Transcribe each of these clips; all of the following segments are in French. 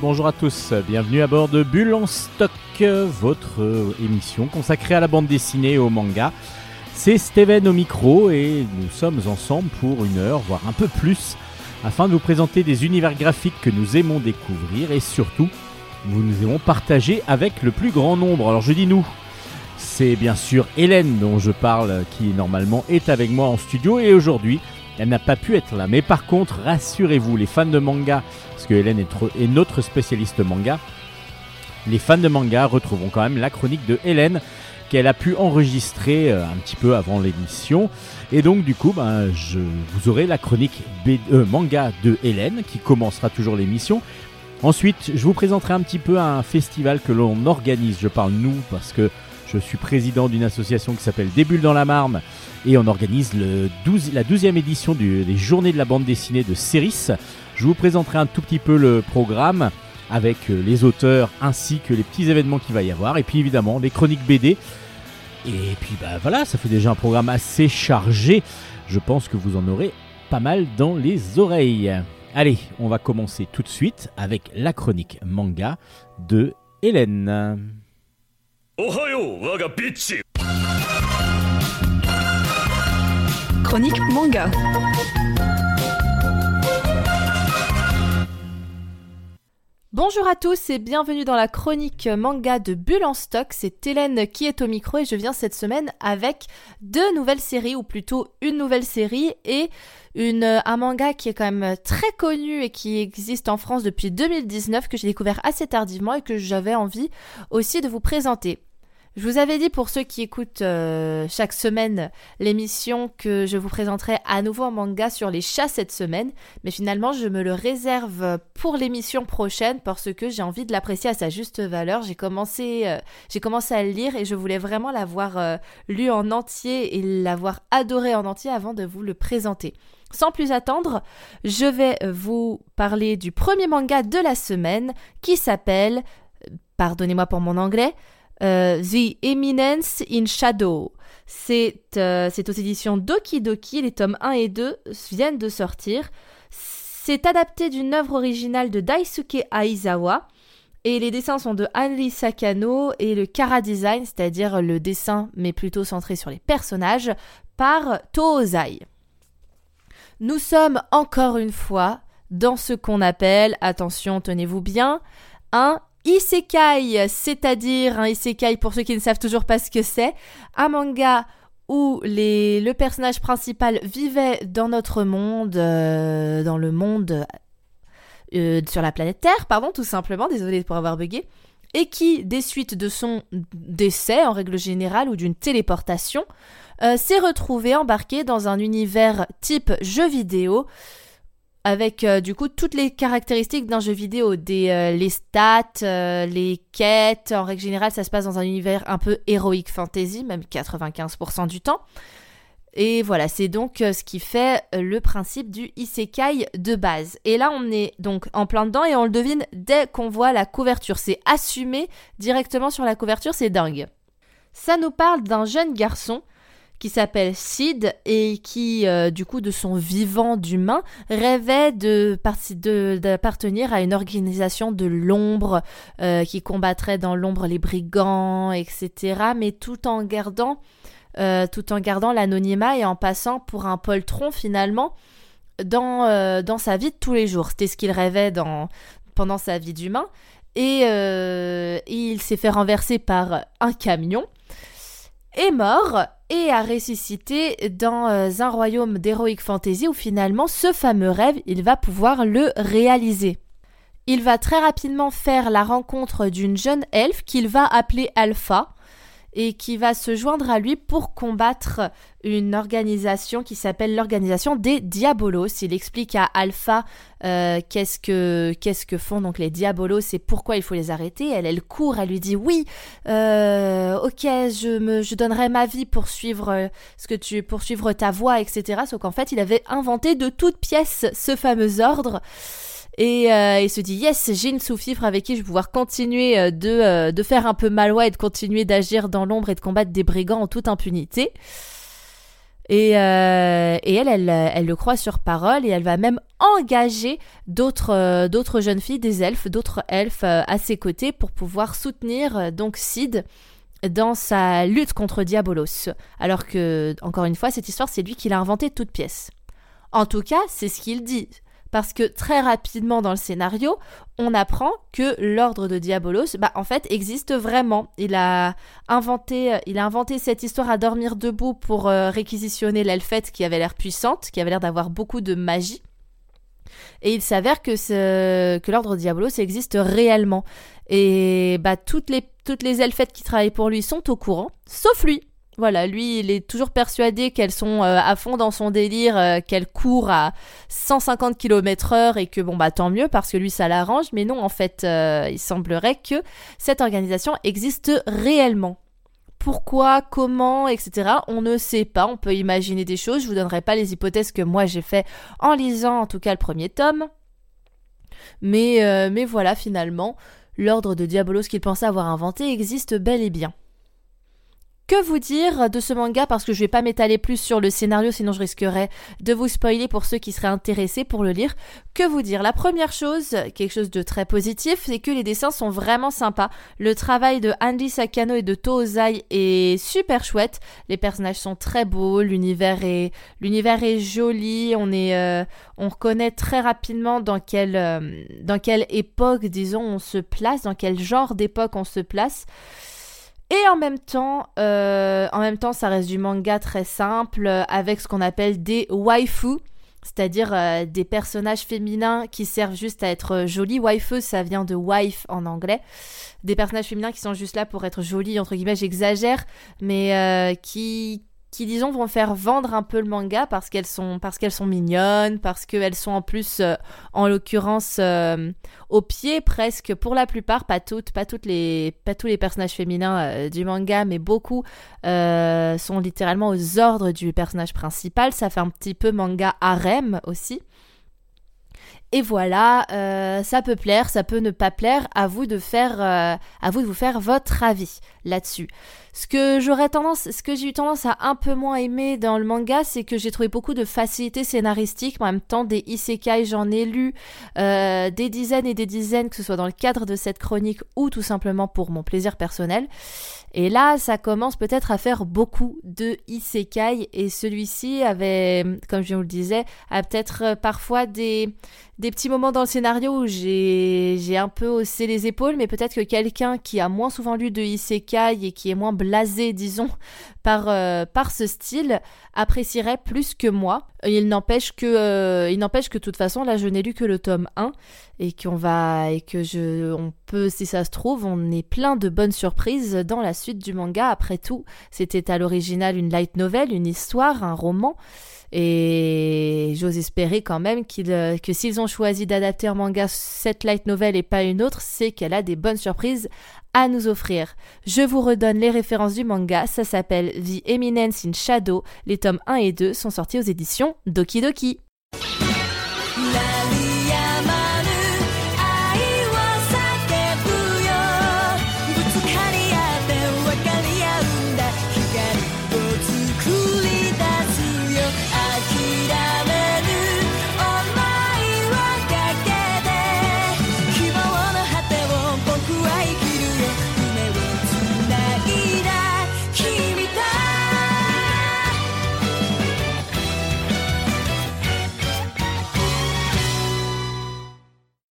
Bonjour à tous, bienvenue à bord de Bulle stock, votre émission consacrée à la bande dessinée et au manga. C'est Steven au micro et nous sommes ensemble pour une heure, voire un peu plus, afin de vous présenter des univers graphiques que nous aimons découvrir et surtout, nous nous aimons partager avec le plus grand nombre. Alors je dis nous, c'est bien sûr Hélène dont je parle qui normalement est avec moi en studio et aujourd'hui elle n'a pas pu être là. Mais par contre, rassurez-vous, les fans de manga, parce que Hélène est, notre spécialiste manga, les fans de manga retrouveront quand même la chronique de Hélène qu'elle a pu enregistrer euh, un petit peu avant l'émission. Et donc du coup, ben, je, vous aurez la chronique euh, manga de Hélène qui commencera toujours l'émission. Ensuite, je vous présenterai un petit peu un festival que l'on organise. Je parle nous parce que je suis président d'une association qui s'appelle Des dans la Marne et on organise le 12, la 12e édition des Journées de la bande dessinée de Céris. Je vous présenterai un tout petit peu le programme avec euh, les auteurs ainsi que les petits événements qu'il va y avoir et puis évidemment les chroniques BD. Et puis bah voilà, ça fait déjà un programme assez chargé. Je pense que vous en aurez pas mal dans les oreilles. Allez, on va commencer tout de suite avec la chronique manga de Hélène. Chronique manga. Bonjour à tous et bienvenue dans la chronique manga de Bulle en stock. C'est Hélène qui est au micro et je viens cette semaine avec deux nouvelles séries ou plutôt une nouvelle série et une, un manga qui est quand même très connu et qui existe en France depuis 2019 que j'ai découvert assez tardivement et que j'avais envie aussi de vous présenter. Je vous avais dit pour ceux qui écoutent euh, chaque semaine l'émission que je vous présenterai à nouveau un manga sur les chats cette semaine, mais finalement je me le réserve pour l'émission prochaine parce que j'ai envie de l'apprécier à sa juste valeur. J'ai commencé, euh, à le lire et je voulais vraiment l'avoir euh, lu en entier et l'avoir adoré en entier avant de vous le présenter. Sans plus attendre, je vais vous parler du premier manga de la semaine qui s'appelle, pardonnez-moi pour mon anglais, euh, The Eminence in Shadow. Euh, c'est aux éditions Doki Doki, les tomes 1 et 2 viennent de sortir. C'est adapté d'une œuvre originale de Daisuke Aizawa. Et les dessins sont de Henri Sakano et le Kara Design, c'est-à-dire le dessin mais plutôt centré sur les personnages, par Toozai. Nous sommes encore une fois dans ce qu'on appelle, attention, tenez-vous bien, un Isekai, c'est-à-dire un isekai pour ceux qui ne savent toujours pas ce que c'est, un manga où le personnage principal vivait dans notre monde, euh, dans le monde euh, sur la planète Terre, pardon, tout simplement, désolé pour avoir bugué, et qui, des suites de son décès en règle générale ou d'une téléportation, euh, s'est retrouvé embarqué dans un univers type jeu vidéo avec euh, du coup toutes les caractéristiques d'un jeu vidéo, euh, les stats, euh, les quêtes. En règle générale, ça se passe dans un univers un peu héroïque fantasy, même 95% du temps. Et voilà, c'est donc ce qui fait le principe du isekai de base. Et là, on est donc en plein dedans et on le devine dès qu'on voit la couverture. C'est assumé directement sur la couverture, c'est dingue. Ça nous parle d'un jeune garçon qui s'appelle Sid et qui, euh, du coup, de son vivant d'humain, rêvait d'appartenir à une organisation de l'ombre euh, qui combattrait dans l'ombre les brigands, etc. Mais tout en gardant, euh, tout en gardant l'anonymat et en passant pour un poltron finalement dans, sa vie de tous les jours. C'était ce qu'il rêvait dans, pendant sa vie d'humain. Et il s'est fait renverser par un camion est mort et a ressuscité dans euh, un royaume d'heroic fantasy où finalement ce fameux rêve, il va pouvoir le réaliser. Il va très rapidement faire la rencontre d'une jeune elfe qu'il va appeler Alpha et qui va se joindre à lui pour combattre une organisation qui s'appelle l'organisation des Diabolos. Il explique à Alpha euh, qu'est-ce que qu'est-ce que font donc les Diabolos et pourquoi il faut les arrêter. Elle, elle court, elle lui dit oui, euh, ok, je me je donnerai ma vie pour suivre ce que tu pour suivre ta voie, etc. Sauf qu'en fait, il avait inventé de toutes pièces ce fameux ordre. Et euh, il se dit yes, j'ai une sous-fifre avec qui je vais pouvoir continuer euh, de, euh, de faire un peu malois et de continuer d'agir dans l'ombre et de combattre des brigands en toute impunité. Et, et elle, elle, elle, le croit sur parole et elle va même engager d'autres d'autres jeunes filles, des elfes, d'autres elfes à ses côtés pour pouvoir soutenir donc Sid dans sa lutte contre Diabolos. Alors que, encore une fois, cette histoire, c'est lui qui l'a inventée toute pièce. En tout cas, c'est ce qu'il dit. Parce que très rapidement dans le scénario, on apprend que l'ordre de Diabolos, bah, en fait, existe vraiment. Il a inventé, il a inventé cette histoire à dormir debout pour euh, réquisitionner l'elfette qui avait l'air puissante, qui avait l'air d'avoir beaucoup de magie. Et il s'avère que, ce, que l'ordre Diabolos existe réellement. Et bah, toutes les, toutes les elfettes qui travaillent pour lui sont au courant, sauf lui. Voilà, lui, il est toujours persuadé qu'elles sont euh, à fond dans son délire, euh, qu'elles courent à 150 km heure et que bon bah tant mieux parce que lui ça l'arrange, mais non en fait euh, il semblerait que cette organisation existe réellement. Pourquoi, comment, etc. On ne sait pas, on peut imaginer des choses, je vous donnerai pas les hypothèses que moi j'ai fait en lisant en tout cas le premier tome. Mais, mais voilà finalement, l'ordre de Diabolos qu'il pensait avoir inventé existe bel et bien. Que vous dire de ce manga parce que je vais pas m'étaler plus sur le scénario sinon je risquerais de vous spoiler pour ceux qui seraient intéressés pour le lire. Que vous dire? La première chose, quelque chose de très positif, c'est que les dessins sont vraiment sympas. Le travail de Andy Sakano et de Toozai est super chouette. Les personnages sont très beaux, l'univers est joli, on est euh, on reconnaît très rapidement euh, dans quelle époque disons on se place, dans quel genre d'époque on se place. Et en même temps, euh, en même temps, ça reste du manga très simple euh, avec ce qu'on appelle des waifus, c'est-à-dire euh, des personnages féminins qui servent juste à être jolis. Waifu, ça vient de wife en anglais. Des personnages féminins qui sont juste là pour être jolis, entre guillemets, j'exagère, mais qui qui disons vont faire vendre un peu le manga parce qu'elles sont parce qu'elles sont mignonnes, parce qu'elles sont en plus euh, en l'occurrence euh, au pied presque pour la plupart, pas toutes, pas toutes les pas tous les personnages féminins euh, du manga, mais beaucoup sont littéralement aux ordres du personnage principal. Ça fait un petit peu manga harem aussi. Et voilà, ça peut plaire, ça peut ne pas plaire. À vous de faire, à vous de vous faire votre avis là-dessus. Ce que j'aurais tendance, ce que j'ai eu tendance à un peu moins aimer dans le manga, c'est que j'ai trouvé beaucoup de facilité scénaristique. En même temps, des isekai, j'en ai lu euh, des dizaines et des dizaines, que ce soit dans le cadre de cette chronique ou tout simplement pour mon plaisir personnel. Et là, ça commence peut-être à faire beaucoup de isekai et celui-ci avait, comme je vous le disais, a peut-être euh, parfois des, des petits moments dans le scénario où j'ai, un peu haussé les épaules, mais peut-être que quelqu'un qui a moins souvent lu de isekai et qui est moins blasé, disons, par, euh, par ce style, apprécierait plus que moi. Il n'empêche que, euh, il n'empêche que de toute façon, là, je n'ai lu que le tome 1 et qu'on va, et que je, on peut, si ça se trouve, on est plein de bonnes surprises dans la suite du manga. Après tout, c'était à l'original une light novel, une histoire, un roman. Et j'ose espérer quand même euh, que s'ils ont choisi d'adapter un manga cette light novel et pas une autre, c'est qu'elle a des bonnes surprises à nous offrir. Je vous redonne les références du manga, ça s'appelle The Eminence in Shadow. Les tomes 1 et 2 sont sortis aux éditions Doki Doki.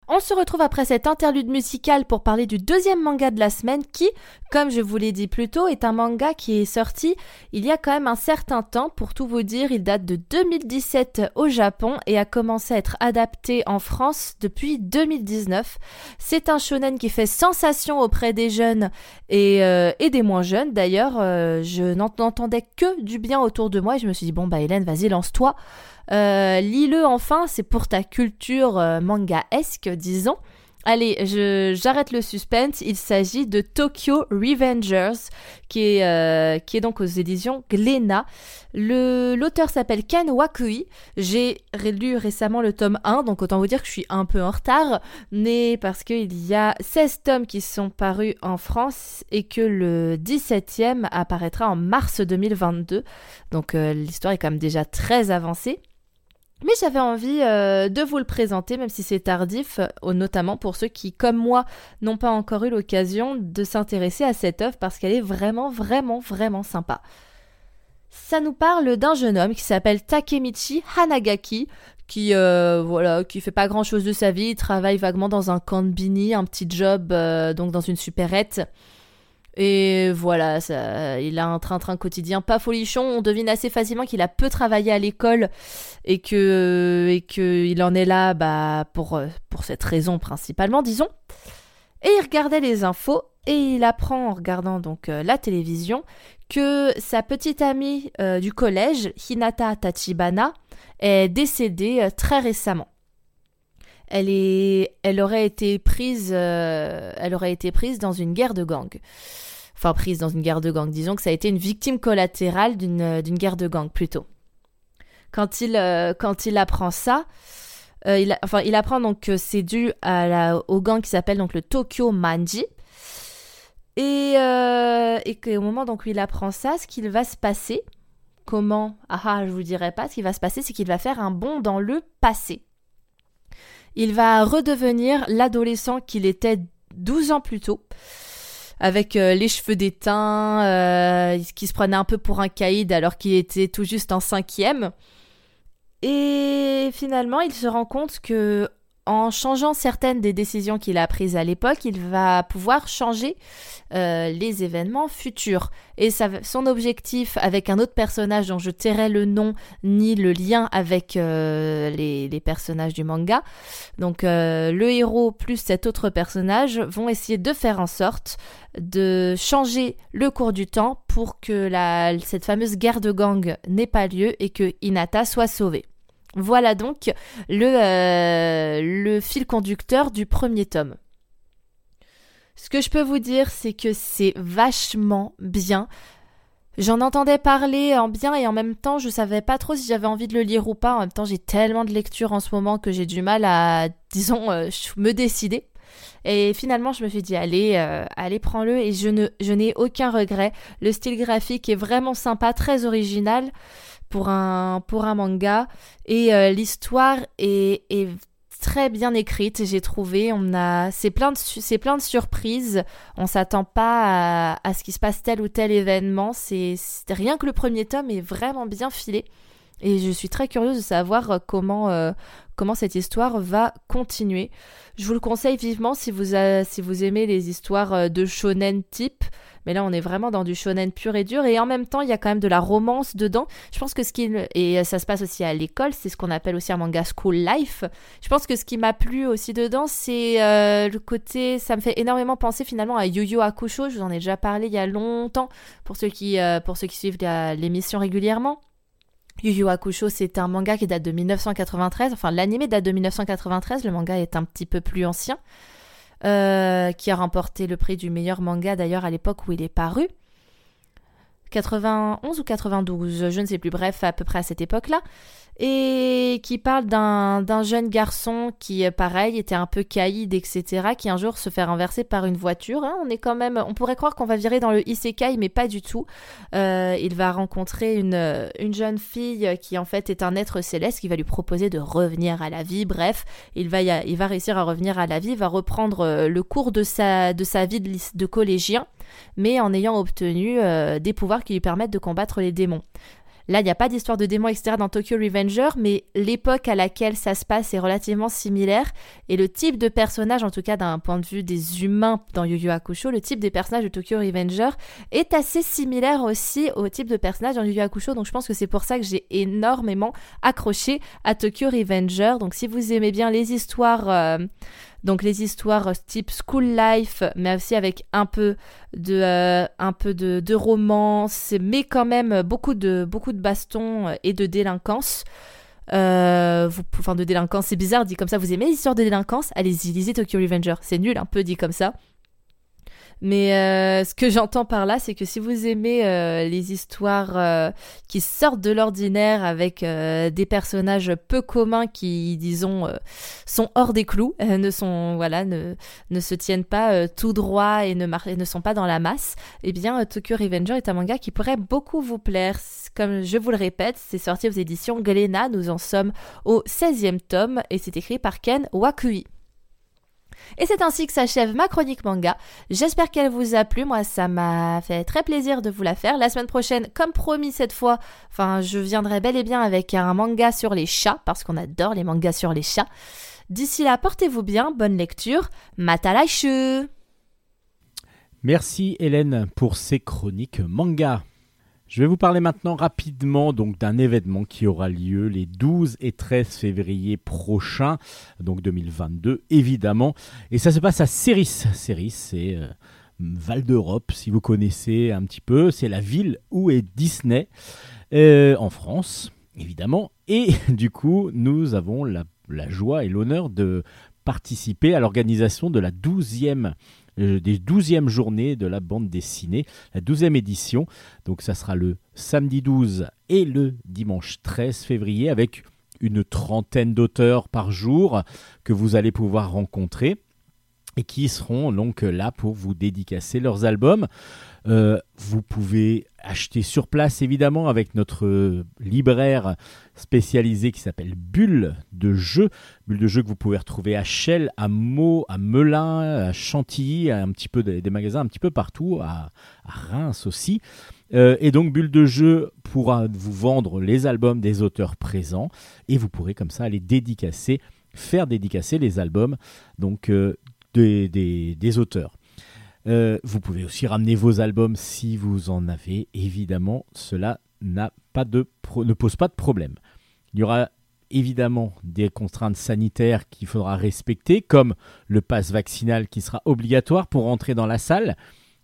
On se retrouve après cette interlude musicale pour parler du deuxième manga de la semaine qui, comme je vous l'ai dit plus tôt, est un manga qui est sorti il y a quand même un certain temps. Pour tout vous dire, il date de 2017 au Japon et a commencé à être adapté en France depuis 2019. C'est un shonen qui fait sensation auprès des jeunes et, euh, des moins jeunes. D'ailleurs, euh, je n'entendais que du bien autour de moi et je me suis dit, bon bah Hélène, vas-y, lance-toi. Euh, lis-le enfin, c'est pour ta culture euh, manga-esque, disons. Allez, j'arrête le suspense. Il s'agit de Tokyo Revengers, qui est, euh, donc aux éditions Glénat. L'auteur s'appelle Ken Wakui. J'ai lu récemment le tome 1, donc autant vous dire que je suis un peu en retard, mais parce qu'il y a 16 tomes qui sont parus en France et que le 17e apparaîtra en mars 2022. Donc euh, l'histoire est quand même déjà très avancée. Mais j'avais envie euh, de vous le présenter, même si c'est tardif, euh, notamment pour ceux qui, comme moi, n'ont pas encore eu l'occasion de s'intéresser à cette œuvre parce qu'elle est vraiment, vraiment, vraiment sympa. Ça nous parle d'un jeune homme qui s'appelle Takemichi Hanagaki, qui euh, voilà, qui fait pas grand chose de sa vie, il travaille vaguement dans un bini, un petit job donc dans une supérette. Et voilà, il a un train-train quotidien pas folichon. On devine assez facilement qu'il a peu travaillé à l'école et que et qu'il en est là bah, pour, pour cette raison principalement, disons. Et il regardait les infos et il apprend en regardant donc euh, la télévision que sa petite amie euh, du collège, Hinata Tachibana, est décédée euh, très récemment elle, est, elle aurait été prise, euh, elle été prise dans une guerre de gang. Enfin, prise dans une guerre de gang. Disons que ça a été une victime collatérale d'une, euh, guerre de gang, plutôt. Quand il, euh, quand il apprend ça, il, enfin, il apprend donc que c'est dû au gang qui s'appelle donc le Tokyo Manji. Et, et qu'au moment donc où il apprend ça, ce qu'il va se passer, comment, ah, ah je vous dirai pas, ce qui va se passer, c'est qu'il va faire un bond dans le passé il va redevenir l'adolescent qu'il était 12 ans plus tôt avec euh, les cheveux déteints, euh, qui se prenait un peu pour un caïd alors qu'il était tout juste en cinquième. Et finalement, il se rend compte que en changeant certaines des décisions qu'il a prises à l'époque, il va pouvoir changer euh, les événements futurs. Et son objectif avec un autre personnage dont je tairai le nom ni le lien avec euh, les, personnages du manga, donc euh, le héros plus cet autre personnage vont essayer de faire en sorte de changer le cours du temps pour que cette fameuse guerre de gang n'ait pas lieu et que Hinata soit sauvée. Voilà donc le, euh, le fil conducteur du premier tome. Ce que je peux vous dire, c'est que c'est vachement bien. J'en entendais parler en bien et en même temps, je savais pas trop si j'avais envie de le lire ou pas. En même temps, j'ai tellement de lectures en ce moment que j'ai du mal à, disons, euh, me décider. Et finalement, je me suis dit, allez, euh, allez, prends-le. Et je ne, je n'ai aucun regret. Le style graphique est vraiment sympa, très original pour un, pour un manga. Et euh, l'histoire est, est, très bien écrite, j'ai trouvé. On a, c'est plein de, c'est plein de surprises. On s'attend pas à, ce qui se passe tel ou tel événement. C'est, rien que le premier tome est vraiment bien filé. Et je suis très curieuse de savoir comment, euh, comment cette histoire va continuer. Je vous le conseille vivement si vous, si vous aimez les histoires euh, de shonen type. Mais là, on est vraiment dans du shonen pur et dur. Et en même temps, il y a quand même de la romance dedans. Je pense que ce qui. Et ça se passe aussi à l'école. C'est ce qu'on appelle aussi un manga school life. Je pense que ce qui m'a plu aussi dedans, c'est euh, le côté. Ça me fait énormément penser finalement à Yu Yu Hakusho. Je vous en ai déjà parlé il y a longtemps. Pour ceux qui, euh, pour ceux qui suivent l'émission régulièrement. Yu Yu Hakusho, c'est un manga qui date de 1993. Enfin, l'anime date de 1993. Le manga est un petit peu plus ancien. Euh, qui a remporté le prix du meilleur manga d'ailleurs à l'époque où il est paru. 91 ou 92, je ne sais plus, bref, à peu près à cette époque-là et qui parle d'un jeune garçon qui, pareil, était un peu caïd, etc., qui un jour se fait renverser par une voiture. Hein. On est quand même, on pourrait croire qu'on va virer dans le isekai, mais pas du tout. Euh, il va rencontrer une, une jeune fille qui en fait est un être céleste qui va lui proposer de revenir à la vie. Bref, il va, il réussir à revenir à la vie, va reprendre euh, le cours de sa, vie de, collégien, mais en ayant obtenu euh, des pouvoirs qui lui permettent de combattre les démons. Là, il n'y a pas d'histoire de démons, etc. dans Tokyo Revenger, mais l'époque à laquelle ça se passe est relativement similaire. Et le type de personnage, en tout cas d'un point de vue des humains dans Yu Yu Hakusho, le type des personnages de Tokyo Revenger est assez similaire aussi au type de personnage dans Yu Yu Hakusho. Donc je pense que c'est pour ça que j'ai énormément accroché à Tokyo Revenger. Donc si vous aimez bien les histoires... Euh, donc les histoires type school life, mais aussi avec un peu de, euh, un peu de, romance, mais quand même beaucoup de, beaucoup de bastons et de délinquance. enfin de délinquance, c'est bizarre dit comme ça. Vous aimez les de délinquance? Allez-y, lisez Tokyo Revenger. C'est nul, un peu dit comme ça. Mais euh, ce que j'entends par là, c'est que si vous aimez euh, les histoires euh, qui sortent de l'ordinaire avec des personnages peu communs qui, disons, sont hors des clous, ne sont voilà, ne, se tiennent pas tout droit et ne, ne sont pas dans la masse, eh bien Tokyo Revenger est un manga qui pourrait beaucoup vous plaire. Comme je vous le répète, c'est sorti aux éditions Glénat. Nous en sommes au 16e tome et c'est écrit par Ken Wakui. Et c'est ainsi que s'achève ma chronique manga. J'espère qu'elle vous a plu. Moi, ça m'a fait très plaisir de vous la faire. La semaine prochaine, comme promis cette fois, enfin, je viendrai bel et bien avec un manga sur les chats, parce qu'on adore les mangas sur les chats. D'ici là, portez-vous bien, bonne lecture. Matalaishu Merci Hélène pour ces chroniques manga. Je vais vous parler maintenant rapidement donc d'un événement qui aura lieu les 12 et 13 février prochains, donc 2022 évidemment, et ça se passe à Céris. Céris, c'est euh, Val d'Europe, si vous connaissez un petit peu, c'est la ville où est Disney euh, en France, évidemment, et du coup nous avons la, la joie et l'honneur de participer à l'organisation de la 12e euh, des 12e journées de la bande dessinée, la 12e édition. Donc ça sera le samedi 12 et le dimanche 13 février avec une trentaine d'auteurs par jour que vous allez pouvoir rencontrer et qui seront donc là pour vous dédicacer leurs albums. Euh, vous pouvez acheter sur place évidemment avec notre libraire spécialisé qui s'appelle Bulle de jeu. Bulle de jeu que vous pouvez retrouver à Chelles, à Meaux, à Melun, à Chantilly, à un petit peu des, magasins un petit peu partout, à, Reims aussi. Euh, et donc Bulle de jeu pourra vous vendre les albums des auteurs présents et vous pourrez comme ça aller dédicacer, faire dédicacer les albums donc euh, des, des auteurs. Euh, vous pouvez aussi ramener vos albums si vous en avez. Évidemment, cela ne pose pas de problème. Il y aura évidemment des contraintes sanitaires qu'il faudra respecter, comme le pass vaccinal qui sera obligatoire pour entrer dans la salle.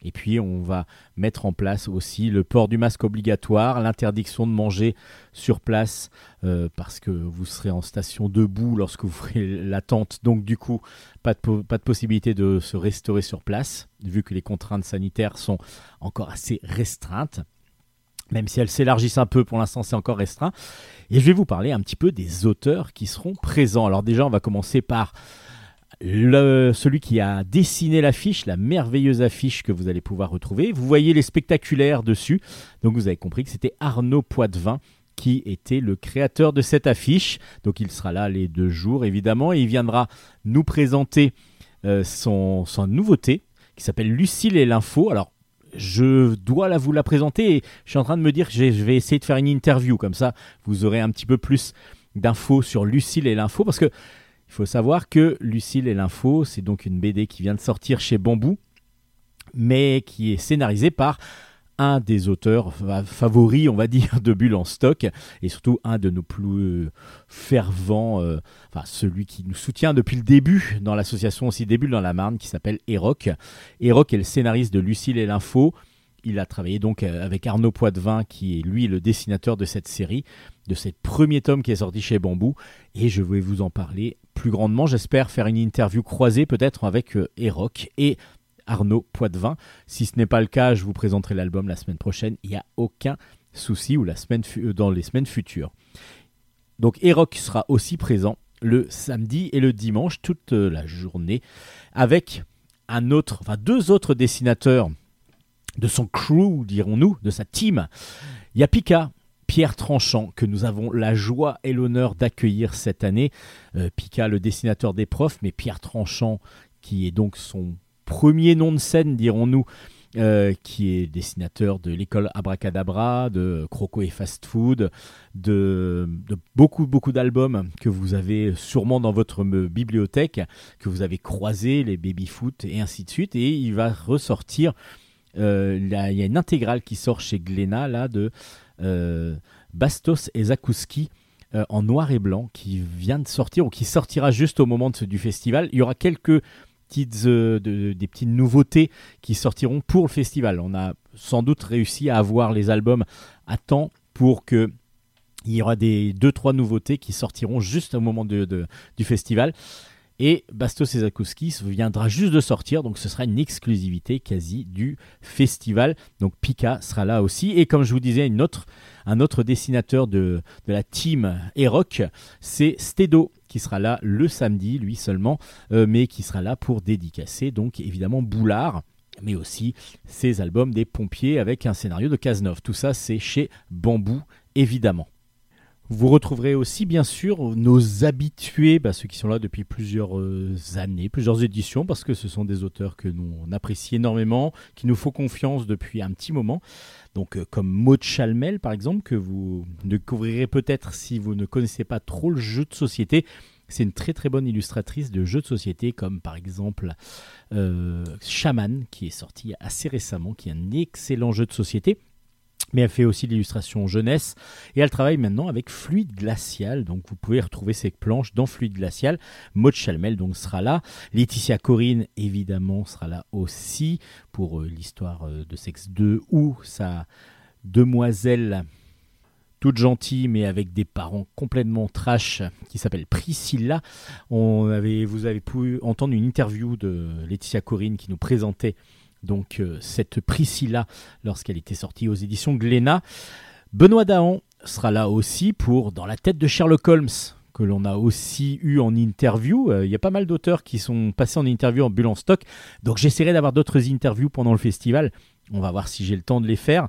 Et puis on va mettre en place aussi le port du masque obligatoire, l'interdiction de manger sur place euh, parce que vous serez en station debout lorsque vous ferez l'attente. Donc du coup, pas de, pas de possibilité de se restaurer sur place, vu que les contraintes sanitaires sont encore assez restreintes. Même si elles s'élargissent un peu, pour l'instant c'est encore restreint. Et je vais vous parler un petit peu des auteurs qui seront présents. Alors déjà, on va commencer par celui qui a dessiné l'affiche, la merveilleuse affiche que vous allez pouvoir retrouver. Vous voyez les spectaculaires dessus. Donc vous avez compris que c'était Arnaud Poitvin qui était le créateur de cette affiche. Donc il sera là les deux jours évidemment et il viendra nous présenter euh, son, son nouveauté qui s'appelle Lucille et l'info. Alors je dois la, vous la présenter et je suis en train de me dire que je vais essayer de faire une interview comme ça vous aurez un petit peu plus d'infos sur Lucille et l'info parce que il faut savoir que Lucille et l'info, c'est donc une BD qui vient de sortir chez Bambou, mais qui est scénarisée par un des auteurs favoris, on va dire, de Bulle en stock, et surtout un de nos plus euh, fervents, euh, enfin celui qui nous soutient depuis le début dans l'association aussi Début dans la Marne, qui s'appelle Eroc. Eroc est le scénariste de Lucille et l'info. Il a travaillé donc euh, avec Arnaud Poitvin, qui est lui le dessinateur de cette série, de ce premier tome qui est sorti chez Bambou, et je vais vous en parler plus grandement. J'espère faire une interview croisée peut-être avec euh, Eroc et Arnaud Poitvin. Si ce n'est pas le cas, je vous présenterai l'album la semaine prochaine. Il n'y a aucun souci ou euh, dans les semaines futures. Donc Eroc sera aussi présent le samedi et le dimanche toute euh, la journée avec un autre, enfin deux autres dessinateurs de son crew, dirons-nous, de sa team. Il y a Pika Pierre Tranchant, que nous avons la joie et l'honneur d'accueillir cette année. Euh, Pika, le dessinateur des profs, mais Pierre Tranchant, qui est donc son premier nom de scène, dirons-nous, euh, qui est dessinateur de l'école Abracadabra, de Croco et Fast Food, de, beaucoup, beaucoup d'albums que vous avez sûrement dans votre bibliothèque, que vous avez croisés, les Baby Foot et ainsi de suite. Et il va ressortir, euh, il y a une intégrale qui sort chez Glénat, là, de euh, Bastos et Zakouski euh, en noir et blanc qui vient de sortir ou qui sortira juste au moment du festival. Il y aura quelques petites, des petites nouveautés qui sortiront pour le festival. On a sans doute réussi à avoir les albums à temps pour que Il y aura des deux trois nouveautés qui sortiront juste au moment du festival. Et Bastos et viendra juste de sortir, donc ce sera une exclusivité quasi du festival. Donc Pika sera là aussi. Et comme je vous disais, un autre dessinateur de, de la team Eroc, c'est Stedo qui sera là le samedi, lui seulement, euh, mais qui sera là pour dédicacer donc évidemment Boulard mais aussi ses albums des pompiers avec un scénario de Cazeneuve. Tout ça, c'est chez Bambou, évidemment. Vous retrouverez aussi bien sûr nos habitués, bah, ceux qui sont là depuis plusieurs euh, années, plusieurs éditions, parce que ce sont des auteurs que nous on apprécie énormément, qui nous font confiance depuis un petit moment. Donc euh, comme Maud Chalmel par exemple, que vous découvrirez peut-être si vous ne connaissez pas trop le jeu de société. C'est une très très bonne illustratrice de jeux de société, comme par exemple euh, Shaman, qui est sorti assez récemment, qui est un excellent jeu de société mais elle fait aussi l'illustration jeunesse et elle travaille maintenant avec Fluide Glacial. Donc vous pouvez retrouver ses planches dans Fluide Glacial. Maud Chalmel donc sera là. Laetitia Corinne évidemment sera là aussi pour euh, l'histoire euh, de Sexe 2 ou sa demoiselle toute gentille mais avec des parents complètement trash qui s'appelle Priscilla. On avait, vous avez pu entendre une interview de Laetitia Corinne qui nous présentait donc euh, cette Priscilla lorsqu'elle était sortie aux éditions Glénat. Benoît Dahan sera là aussi pour Dans la tête de Sherlock Holmes que l'on a aussi eu en interview. Euh, il y a pas mal d'auteurs qui sont passés en interview en bulle en stock. Donc j'essaierai d'avoir d'autres interviews pendant le festival. On va voir si j'ai le temps de les faire.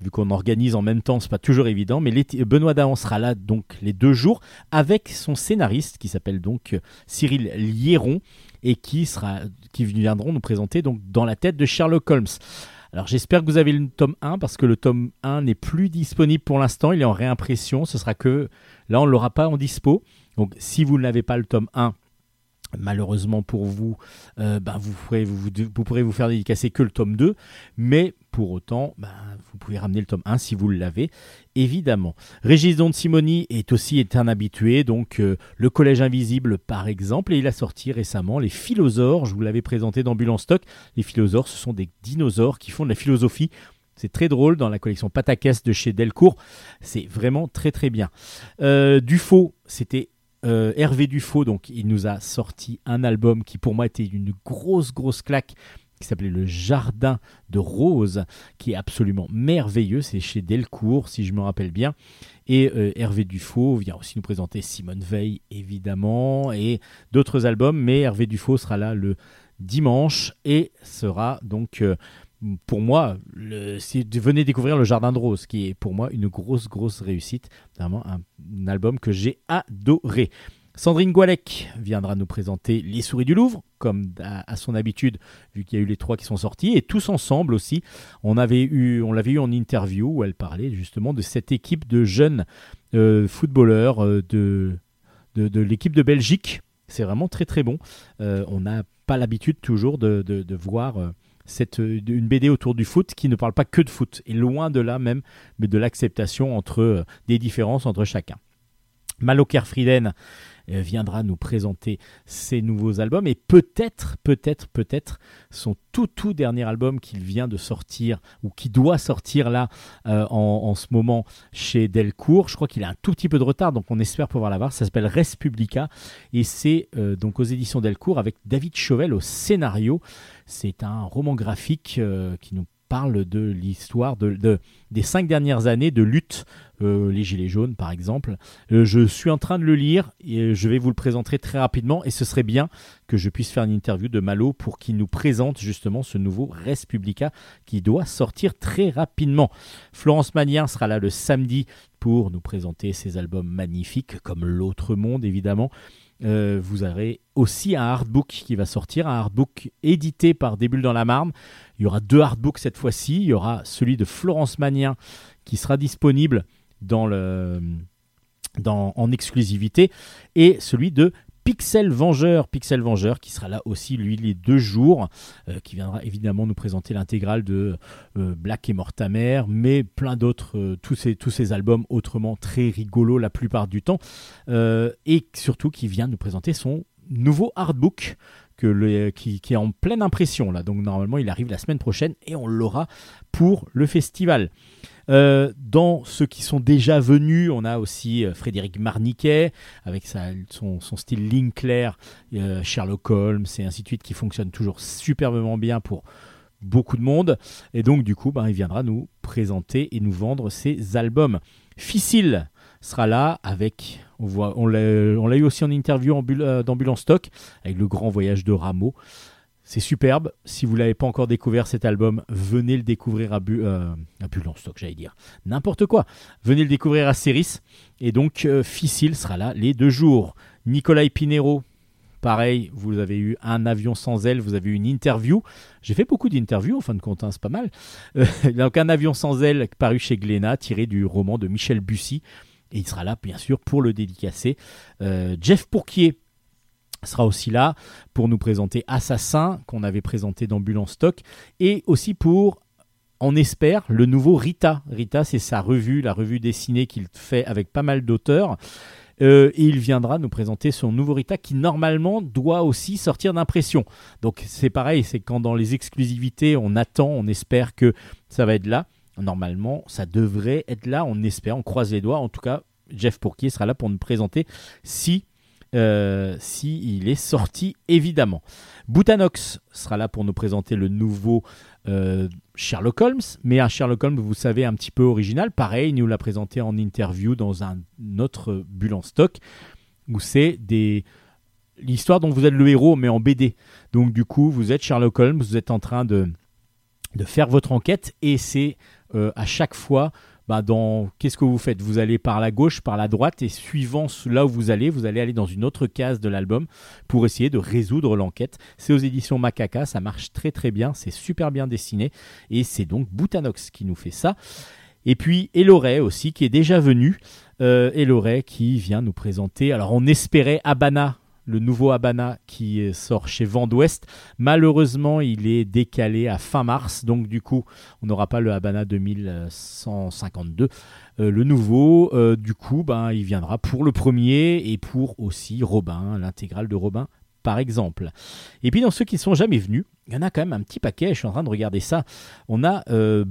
Vu qu'on organise en même temps, c'est pas toujours évident. Mais Benoît Dahan sera là donc les deux jours avec son scénariste qui s'appelle donc Cyril Liéron et qui, viendront nous présenter donc dans la tête de Sherlock Holmes. Alors j'espère que vous avez le tome 1 parce que le tome 1 n'est plus disponible pour l'instant, il est en réimpression, ce sera que là on ne l'aura pas en dispo. Donc si vous n'avez pas le tome 1, malheureusement pour vous, euh, ben vous, pourrez, vous, pourrez vous faire dédicacer que le tome 2, mais pour autant, ben, vous pouvez ramener le tome 1 si vous l'avez, évidemment. Régis Don Simoni est aussi un habitué, donc euh, le Collège Invisible par exemple, et il a sorti récemment les Philosaures, je vous l'avais présenté dans Bulle Stock. Les Philosaures, ce sont des dinosaures qui font de la philosophie. C'est très drôle dans la collection Patakès de chez Delcourt. C'est vraiment très très bien. Euh, Dufaux, c'était euh, Hervé Dufaux, donc il nous a sorti un album qui pour moi était une grosse grosse claque qui s'appelait Le Jardin de Rose, qui est absolument merveilleux. C'est chez Delcourt, si je me rappelle bien. Et euh, Hervé Dufaux vient aussi nous présenter Simone Veil, évidemment, et d'autres albums. Mais Hervé Dufaux sera là le dimanche et sera donc. Euh, pour moi, si venez découvrir le Jardin de Rose, qui est pour moi une grosse, grosse réussite. Vraiment un album que j'ai adoré. Sandrine Goualec viendra nous présenter Les Souris du Louvre, comme à, son habitude, vu qu'il y a eu les trois qui sont sortis, et tous ensemble aussi. On l'avait eu en interview où elle parlait justement de cette équipe de jeunes euh, footballeurs euh, de, de, l'équipe de Belgique. C'est vraiment très très bon. Euh, on n'a pas l'habitude toujours de, de voir cette, une BD autour du foot qui ne parle pas que de foot, et loin de là même, mais de l'acceptation entre des différences entre chacun. Malo Kerfrieden euh, viendra nous présenter ses nouveaux albums et peut-être, peut-être, peut-être son tout tout dernier album qu'il vient de sortir ou qui doit sortir là euh, en, ce moment chez Delcourt. Je crois qu'il a un tout petit peu de retard, donc on espère pouvoir l'avoir. Ça s'appelle Respublica et c'est euh, donc aux éditions Delcourt avec David Chauvel au scénario. C'est un roman graphique qui nous parle de l'histoire de, des cinq dernières années de lutte, euh, les Gilets jaunes par exemple. Euh, je suis en train de le lire et je vais vous le présenter très rapidement et ce serait bien que je puisse faire une interview de Malo pour qu'il nous présente justement ce nouveau Respublica qui doit sortir très rapidement. Florence Magnien sera là le samedi pour nous présenter ses albums magnifiques comme L'autre monde évidemment. Euh, vous aurez aussi un artbook qui va sortir, un artbook édité par Des dans la Marne. Il y aura deux artbooks cette fois-ci. Il y aura celui de Florence Magnien qui sera disponible dans le, dans, en exclusivité et celui de Pixel Vengeur, Pixel Vengeur qui sera là aussi lui les deux jours, euh, qui viendra évidemment nous présenter l'intégrale de euh, Black et Mortamer, mais plein d'autres, euh, tous, ces, tous ces albums autrement très rigolos la plupart du temps, et surtout qui vient nous présenter son nouveau artbook qui, est en pleine impression là. Donc normalement il arrive la semaine prochaine et on l'aura pour le festival. Euh, dans ceux qui sont déjà venus, on a aussi euh, Frédéric Marniquet avec son, style ligne euh, Sherlock Holmes et ainsi de suite qui fonctionne toujours superbement bien pour beaucoup de monde. Et donc du coup, ben, il viendra nous présenter et nous vendre ses albums. Ficile sera là avec, on, l'a eu aussi en interview en d'Ambulance Stock avec le grand voyage de Rameau. C'est superbe. Si vous ne l'avez pas encore découvert cet album, venez le découvrir à, Bu euh, à stock, j'allais dire. N'importe quoi. Venez le découvrir à Ceris. Et donc, euh, sera là les deux jours. Nicolas Pinero, pareil, vous avez eu un avion sans aile, vous avez eu une interview. J'ai fait beaucoup d'interviews, en fin de compte, hein, c'est pas mal. Euh, donc, un avion sans aile paru chez Glénat, tiré du roman de Michel Bussy. Et il sera là, bien sûr, pour le dédicacer. Euh, Jeff Pourquier sera aussi là pour nous présenter Assassin qu'on avait présenté dans stock et aussi pour on espère le nouveau Rita. Rita, c'est sa revue, la revue dessinée qu'il fait avec pas mal d'auteurs. Euh, et il viendra nous présenter son nouveau Rita qui normalement doit aussi sortir d'impression. Donc c'est pareil, c'est quand dans les exclusivités on attend, on espère que ça va être là. Normalement, ça devrait être là, on espère, on croise les doigts. En tout cas, Jeff Pourquier sera là pour nous présenter si euh, si il est sorti évidemment. Boutanox sera là pour nous présenter le nouveau euh, Sherlock Holmes, mais un Sherlock Holmes, vous savez, un petit peu original. Pareil, il nous l'a présenté en interview dans un autre bulle stock, où c'est l'histoire dont vous êtes le héros, mais en BD. Donc du coup, vous êtes Sherlock Holmes, vous êtes en train de, de faire votre enquête, et c'est euh, à chaque fois bah, dans qu'est-ce que vous faites? Vous allez par la gauche, par la droite, et suivant là où vous allez, vous allez aller dans une autre case de l'album pour essayer de résoudre l'enquête. C'est aux éditions Macaca, ça marche très très bien, c'est super bien dessiné, et c'est donc Boutanox qui nous fait ça. Et puis Eloray aussi, qui est déjà venu. Euh, qui vient nous présenter. Alors on espérait Abana le nouveau Habana qui sort chez Vent d'Ouest. Malheureusement, il est décalé à fin mars, donc du coup, on n'aura pas le Habana 2152. Euh, le nouveau, euh, du coup, ben, il viendra pour le premier et pour aussi Robin, l'intégrale de Robin par exemple. Et puis dans ceux qui ne sont jamais venus, il y en a quand même un petit paquet, je suis en train de regarder ça. On a euh,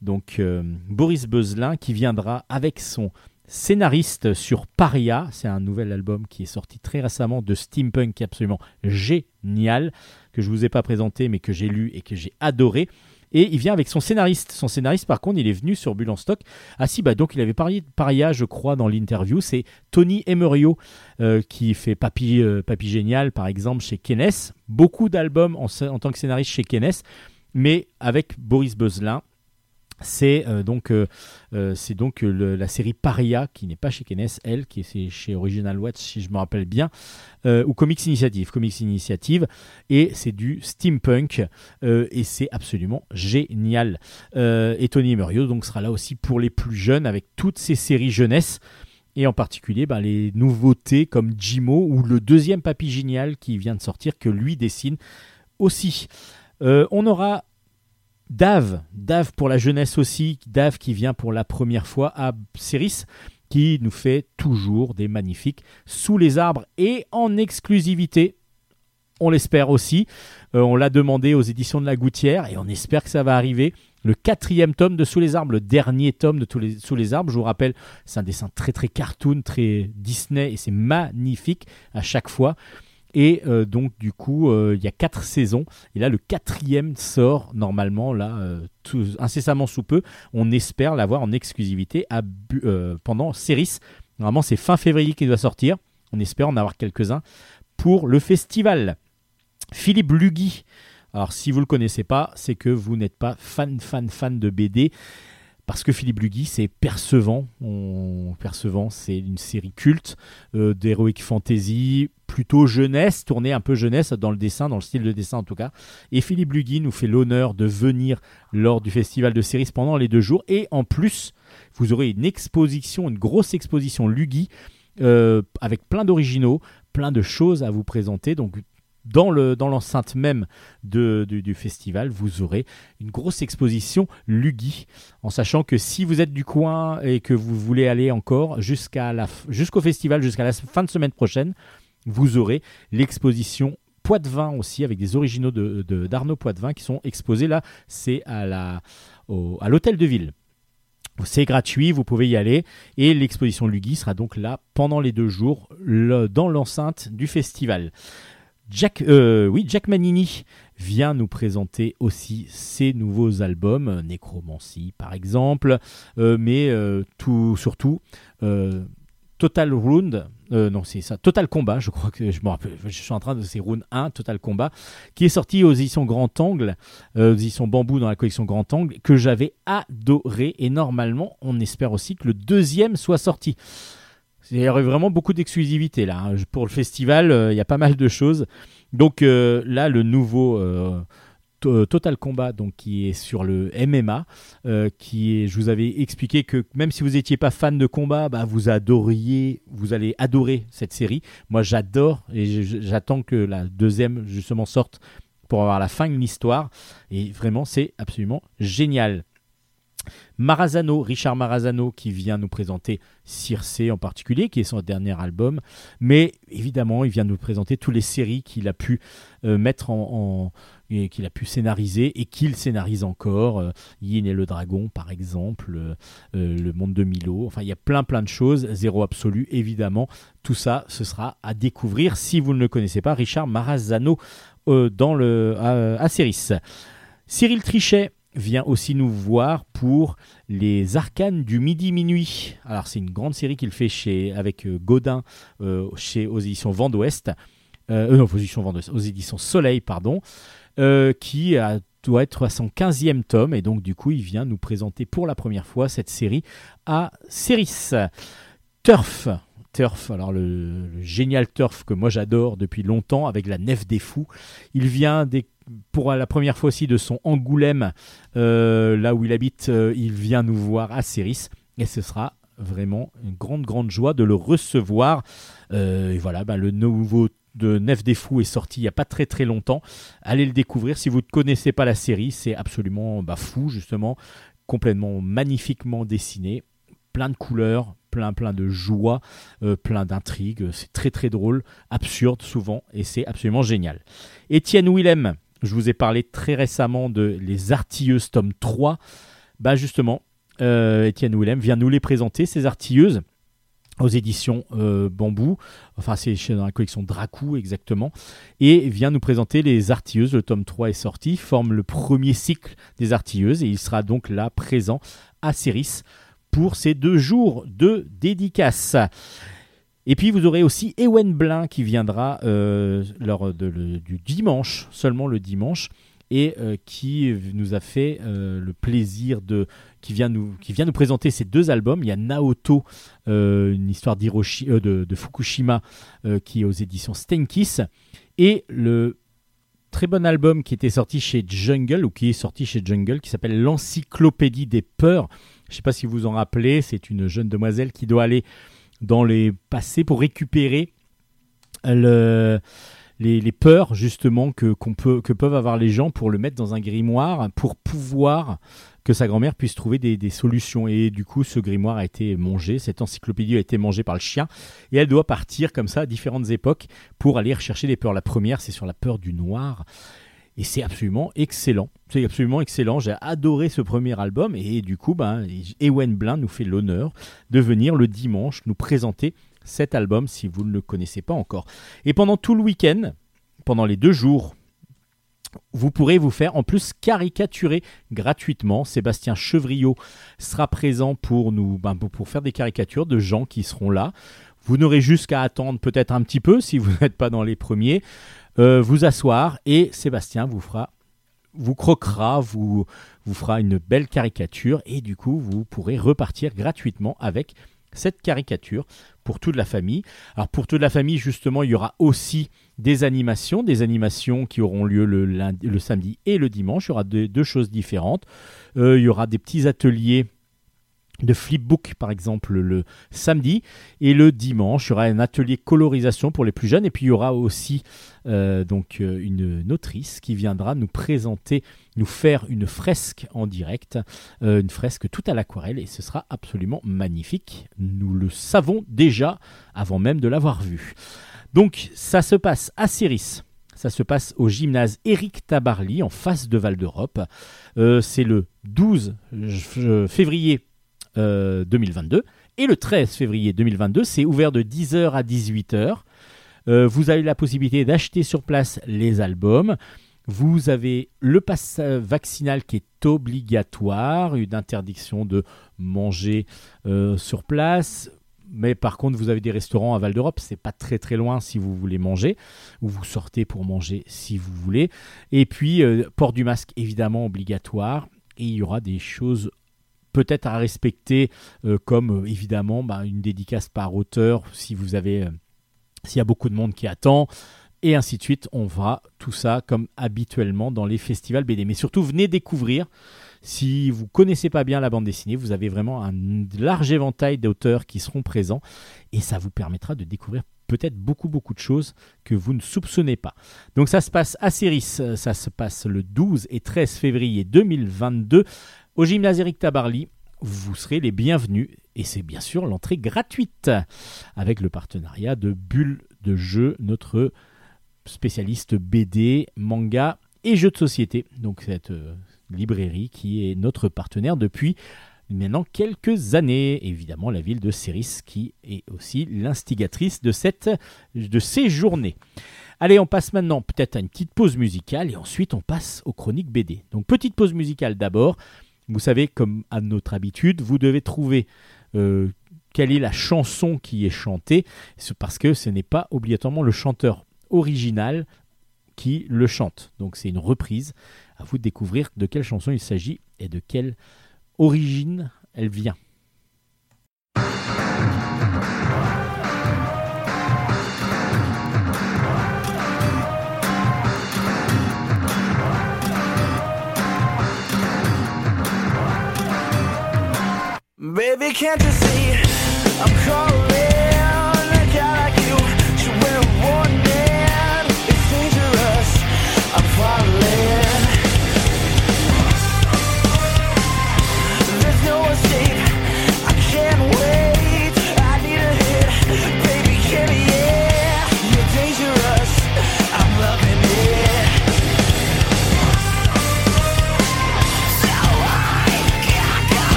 donc euh, Boris Beuzelin qui viendra avec son scénariste sur Paria. C'est un nouvel album qui est sorti très récemment de steampunk qui est absolument génial, que je ne vous ai pas présenté mais que j'ai lu et que j'ai adoré. Et il vient avec son scénariste. Son scénariste, par contre, il est venu sur Bulle en stock. Ah si, bah donc il avait parlé de Paria, je crois, dans l'interview. C'est Tony Emerio euh, qui fait Papy, euh, Génial, par exemple, chez Kenes. Beaucoup d'albums en, tant que scénariste chez Kenes, mais avec Boris Beuzelin c'est euh, donc, euh, euh, c'est donc la série Paria, qui n'est pas chez Kenes, elle, qui est chez Original Watch, si je me rappelle bien, ou Comics Initiative. Comics Initiative, et c'est du steampunk, et c'est absolument génial. et Tony Muriel donc, sera là aussi pour les plus jeunes, avec toutes ces séries jeunesse. Et en particulier ben, les nouveautés comme Jimo ou le deuxième Papy Génial qui vient de sortir, que lui dessine aussi. on aura Dave, Dave pour la jeunesse aussi, Dave qui vient pour la première fois à Ceris, qui nous fait toujours des magnifiques sous les arbres et en exclusivité. On l'espère aussi. Euh, on l'a demandé aux éditions de la Gouttière et on espère que ça va arriver. Le quatrième tome de Sous les arbres, le dernier tome de Sous les arbres, je vous rappelle, c'est un dessin très très cartoon, très Disney et c'est magnifique à chaque fois. Et euh, donc du coup, euh, il y a quatre saisons. Et là, le quatrième sort normalement là, euh, incessamment sous peu. On espère l'avoir en exclusivité pendant Ceris. Normalement, c'est fin février qu'il doit sortir. On espère en avoir quelques-uns pour le festival. Philippe Lugui. Alors, si vous ne le connaissez pas, c'est que vous n'êtes pas fan, fan, fan de BD parce que Philippe Lugui, c'est Percevant. On... Percevant, c'est une série culte euh, d'heroic fantasy, plutôt jeunesse, tournée un peu jeunesse dans le dessin, dans le style de dessin en tout cas. Et Philippe Lugui nous fait l'honneur de venir lors du festival de séries pendant les deux jours. Et en plus, vous aurez une exposition, une grosse exposition Lugui. Euh, avec plein d'originaux, plein de choses à vous présenter. Donc dans l'enceinte dans même de, du, festival, vous aurez une grosse exposition Lugui, en sachant que si vous êtes du coin et que vous voulez aller encore jusqu'à jusqu'au festival, jusqu'à la fin de semaine prochaine, vous aurez l'exposition Poitvin aussi, avec des originaux de, d'Arnaud Poitvin qui sont exposés là. C'est à la à l'hôtel de ville. C'est gratuit, vous pouvez y aller. Et l'exposition Lugui sera donc là pendant les deux jours dans l'enceinte du festival. Jack, euh, oui, Jack Manini vient nous présenter aussi ses nouveaux albums, Necromancy par exemple, euh, mais euh, tout, surtout Total Round, non c'est ça, Total Combat, je crois que je me rappelle, je suis en train de c'est Round 1, Total Combat, qui est sorti aux éditions Grand Angle, aux éditions Bambou dans la collection Grand Angle, que j'avais adoré et normalement on espère aussi que le deuxième soit sorti. Il y aurait vraiment beaucoup d'exclusivité là. Hein. Pour le festival, euh, il y a pas mal de choses. Donc euh, là, le nouveau euh, Total Combat, donc qui est sur le MMA, qui je vous avais expliqué que même si vous n'étiez pas fan de combat, bah, vous adoriez, vous allez adorer cette série. Moi, j'adore et j'attends que la deuxième justement sorte pour avoir la fin de l'histoire. Et vraiment, c'est absolument génial. Marazano, Richard Marazano, qui vient nous présenter Circe en particulier, qui est son dernier album. Mais évidemment, il vient nous présenter toutes les séries qu'il a pu euh, mettre en, qu'il a pu scénariser et qu'il scénarise encore. Euh, Yin et le dragon, par exemple, euh, Le monde de Milo. Enfin, il y a plein plein de choses. Zéro absolu, évidemment. Tout ça, ce sera à découvrir si vous ne le connaissez pas. Richard Marazano dans le à, à Cyril Trichet vient aussi nous voir pour les Arcanes du Midi Minuit. Alors c'est une grande série qu'il fait chez, avec euh, Godin euh, chez, aux éditions Vent d'Ouest, euh, non, aux éditions Soleil, pardon, qui doit être à son 15e tome et donc du coup il vient nous présenter pour la première fois cette série à Ceris. Turf, Turf, alors le, le, génial Turf que moi j'adore depuis longtemps avec la Nef des Fous. Il vient des pour la première fois aussi de son Angoulême, euh, là où il habite, euh, il vient nous voir à Céris. Et ce sera vraiment une grande grande joie de le recevoir. Euh, et voilà, bah, le nouveau de Nef des Fous est sorti il n'y a pas très très longtemps. Allez le découvrir. Si vous ne connaissez pas la série, c'est absolument bah, fou justement, complètement magnifiquement dessiné, plein de couleurs, plein plein de joie, plein d'intrigues, c'est très très drôle, absurde souvent. Et c'est absolument génial. Étienne Willem, je vous ai parlé très récemment de Les Artilleuses tome 3. Bah justement, euh, Étienne Willem vient nous les présenter, ces artilleuses aux éditions euh, Bambou, enfin c'est dans la collection Dracou exactement, et vient nous présenter les artilleuses. Le tome 3 est sorti, forme le premier cycle des artilleuses, et il sera donc là présent à Céris pour ces deux jours de dédicace. Et puis vous aurez aussi Ewen Blin qui viendra euh, lors du dimanche, seulement le dimanche, et euh, qui nous a fait euh, le plaisir de qui vient nous qui vient nous présenter ces deux albums. Il y a Naoto, une histoire de, de, Fukushima, qui est aux éditions Stenkiss, et le très bon album qui était sorti chez Jungle ou qui est sorti chez Jungle, qui s'appelle l'Encyclopédie des peurs. Je ne sais pas si vous vous en rappelez, c'est une jeune demoiselle qui doit aller dans les passés pour récupérer le, les, peurs justement que, peut, que peuvent avoir les gens pour le mettre dans un grimoire pour pouvoir que sa grand-mère puisse trouver des, des, solutions. Et du coup, ce grimoire a été mangé, cette encyclopédie a été mangée par le chien, et elle doit partir comme ça à différentes époques pour aller rechercher les peurs. La première, c'est sur la peur du noir. Et c'est absolument excellent. C'est absolument excellent. J'ai adoré ce premier album. Et du coup, ben, Ewen Blin nous fait l'honneur de venir le dimanche nous présenter cet album si vous ne le connaissez pas encore. Et pendant tout le week-end, pendant les deux jours, vous pourrez vous faire en plus caricaturer gratuitement. Sébastien Chevriot sera présent pour nous ben, pour faire des caricatures de gens qui seront là. Vous n'aurez juste qu'à attendre peut-être un petit peu si vous n'êtes pas dans les premiers. Euh, vous asseoir et Sébastien vous fera vous croquera, vous, fera une belle caricature et du coup vous pourrez repartir gratuitement avec cette caricature pour toute la famille. Alors pour toute la famille justement il y aura aussi des animations, des animations qui auront lieu le, le samedi et le dimanche. Il y aura deux, choses différentes. Euh, il y aura des petits ateliers de flipbook par exemple le samedi et le dimanche. Il y aura un atelier colorisation pour les plus jeunes. Et puis il y aura aussi euh, donc euh, une, autrice qui viendra nous présenter nous faire une fresque en direct euh, une fresque tout à l'aquarelle. Et ce sera absolument magnifique. Nous le savons déjà avant même de l'avoir vu. Donc ça se passe à Céris. Ça se passe au gymnase Éric Tabarly en face de Val d'Europe. C'est le 12 février 2022. Et le 13 février 2022, c'est ouvert de 10h à 18h. vous avez la possibilité d'acheter sur place les albums. Vous avez le pass vaccinal qui est obligatoire, une interdiction de manger euh, sur place. Mais par contre, vous avez des restaurants à Val d'Europe, c'est pas très très loin si vous voulez manger, ou vous sortez pour manger si vous voulez. Et puis, euh, port du masque évidemment obligatoire, et il y aura des choses peut-être à respecter, euh, comme évidemment bah, une dédicace par auteur si vous avez, s'il y a beaucoup de monde qui attend et ainsi de suite. On fera tout ça comme habituellement dans les festivals BD. Mais surtout, venez découvrir. Si vous connaissez pas bien la bande dessinée, vous avez vraiment un large éventail d'auteurs qui seront présents et ça vous permettra de découvrir peut-être beaucoup beaucoup de choses que vous ne soupçonnez pas. Donc ça se passe à Céris, ça se passe le 12 et 13 février 2022 au gymnase Eric Tabarly. Vous serez les bienvenus et c'est bien sûr l'entrée gratuite avec le partenariat de Bulle de Jeu, notre spécialiste BD, manga et jeux de société. Donc cette euh, librairie qui est notre partenaire depuis maintenant quelques années. Évidemment, la ville de Céris qui est aussi l'instigatrice de, de ces journées. Allez, on passe maintenant peut-être à une petite pause musicale et ensuite on passe aux chroniques BD. Donc petite pause musicale d'abord. Vous savez, comme à notre habitude, vous devez trouver euh, quelle est la chanson qui est chantée, parce que ce n'est pas obligatoirement le chanteur original qui le chante. Donc c'est une reprise. À vous de découvrir de quelle chanson il s'agit et de quelle origine elle vient. Baby, can't you see? I'm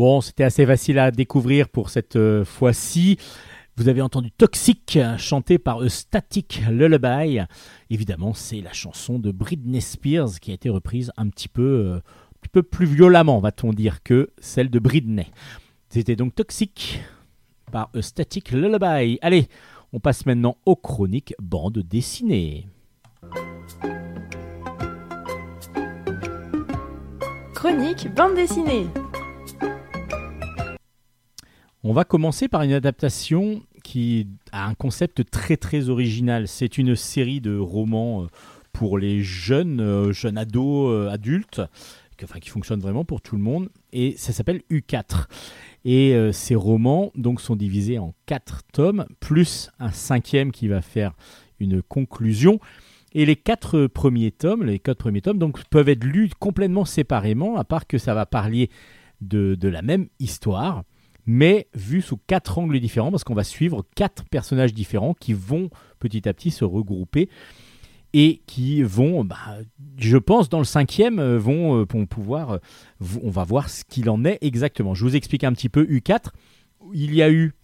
Bon, c'était assez facile à découvrir pour cette euh, fois-ci. Vous avez entendu Toxic chanté par Static Lullaby. Évidemment, c'est la chanson de Britney Spears qui a été reprise un petit peu, euh, plus violemment, va-t-on dire, que celle de Britney. C'était donc Toxic par Static Lullaby. Allez, on passe maintenant aux chroniques bande dessinée. Chronique bande dessinée. On va commencer par une adaptation qui a un concept très très original. C'est une série de romans euh, pour les jeunes, euh, jeunes ados, euh, adultes, enfin, qui fonctionnent vraiment pour tout le monde. Et ça s'appelle U4. Et ces romans donc sont divisés en quatre tomes, plus un cinquième qui va faire une conclusion. Et les quatre premiers tomes, les quatre premiers tomes, donc peuvent être lus complètement séparément, à part que ça va parler de la même histoire mais vu sous quatre angles différents, parce qu'on va suivre quatre personnages différents qui vont petit à petit se regrouper et qui vont, bah, je pense, dans le cinquième, euh, vont, euh, pouvoir, euh, on va voir ce qu'il en est exactement. Je vous explique un petit peu U4. Il y a eu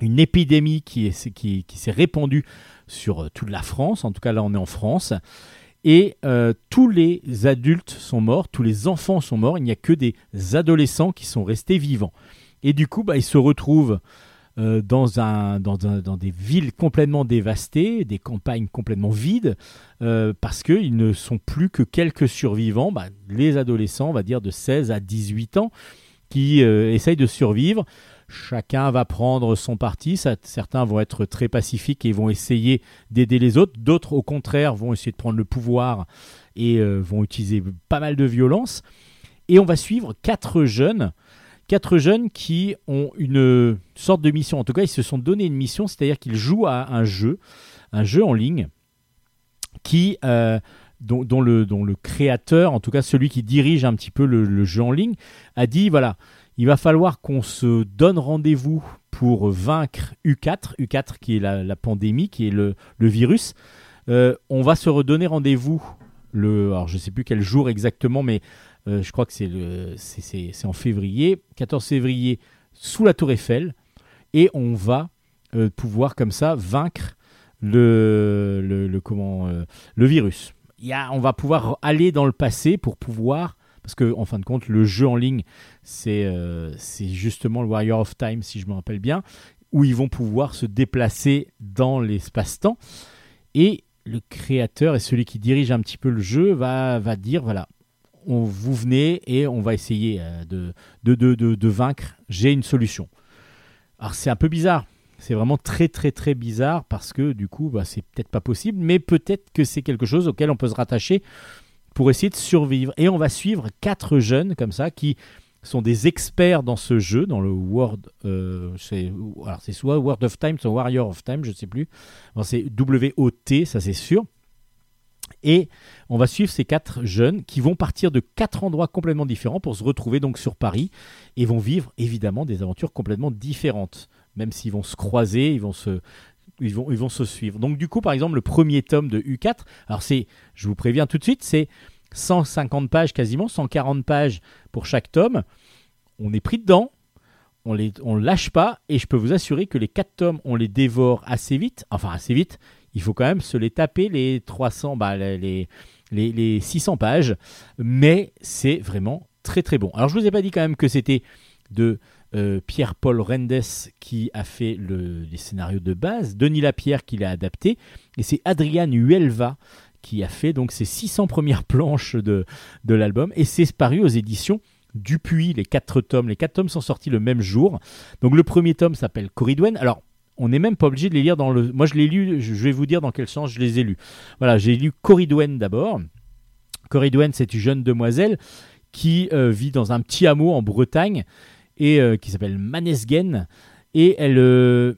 une épidémie qui, s'est répandue sur toute la France, en tout cas là on est en France, et tous les adultes sont morts, tous les enfants sont morts, il n'y a que des adolescents qui sont restés vivants. Et du coup, bah, ils se retrouvent euh, dans, un, dans, dans, des villes complètement dévastées, des campagnes complètement vides, euh, parce qu'ils ne sont plus que quelques survivants, bah, les adolescents, on va dire de 16 à 18 ans, qui euh, essayent de survivre. Chacun va prendre son parti, certains vont être très pacifiques et vont essayer d'aider les autres, d'autres au contraire vont essayer de prendre le pouvoir et vont utiliser pas mal de violence. Et on va suivre quatre jeunes quatre jeunes qui ont une sorte de mission. En tout cas, ils se sont donné une mission, c'est-à-dire qu'ils jouent à un jeu, un jeu en ligne, qui, euh, dont, le, créateur, en tout cas celui qui dirige un petit peu le, jeu en ligne, a dit voilà, il va falloir qu'on se donne rendez-vous pour vaincre U4, U4 qui est la, pandémie, qui est le, virus. Euh, on va se redonner rendez-vous alors je ne sais plus quel jour exactement, mais euh, je crois que c'est en février, 14 février, sous la Tour Eiffel, et on va euh, pouvoir comme ça vaincre le, comment, euh, le virus. Y a, on va pouvoir aller dans le passé pour pouvoir, parce que en fin de compte, le jeu en ligne, c'est justement le Warrior of Time, si je me rappelle bien, où ils vont pouvoir se déplacer dans l'espace-temps. Et le créateur et celui qui dirige un petit peu le jeu va, va dire voilà, on, vous venez et on va essayer euh, de, de, de, de, vaincre. J'ai une solution. Alors c'est un peu bizarre. C'est vraiment très très très bizarre parce que du coup, bah, c'est peut-être pas possible, mais peut-être que c'est quelque chose auquel on peut se rattacher pour essayer de survivre. Et on va suivre quatre jeunes comme ça qui sont des experts dans ce jeu, dans le World, euh, alors c'est soit World of Time, soit Warrior of Time, je ne sais plus. c'est WOT, ça c'est sûr. Et on va suivre ces quatre jeunes qui vont partir de quatre endroits complètement différents pour se retrouver donc sur Paris et vont vivre évidemment des aventures complètement différentes. Même s'ils vont se croiser, ils vont se, ils vont, ils vont se suivre. Donc du coup, par exemple, le premier tome de U4, alors c'est, je vous préviens tout de suite, c'est 150 pages quasiment, 140 pages pour chaque tome. On est pris dedans, on ne on lâche pas, et je peux vous assurer que les quatre tomes, on les dévore assez vite, enfin assez vite, il faut quand même se les taper les 300, bah, les, les, les 600 pages, mais c'est vraiment très très bon. Alors je vous ai pas dit quand même que c'était de euh, Pierre-Paul Rendes qui a fait le, les scénarios de base, Denis Lapierre qui l'a adapté, et c'est Adrian Huelva qui a fait donc ces 600 premières planches de, l'album, et c'est paru aux éditions Dupuis, les quatre tomes. Les quatre tomes sont sortis le même jour. Donc le premier tome s'appelle Corridwen. Alors on n'est même pas obligé de les lire dans le. Moi, je l'ai lu, je vais vous dire dans quel sens je les ai lus. Voilà, j'ai lu Corridwen d'abord. Corridwen, c'est une jeune demoiselle qui euh, vit dans un petit hameau en Bretagne et euh, qui s'appelle Manesgen. Et elle, euh,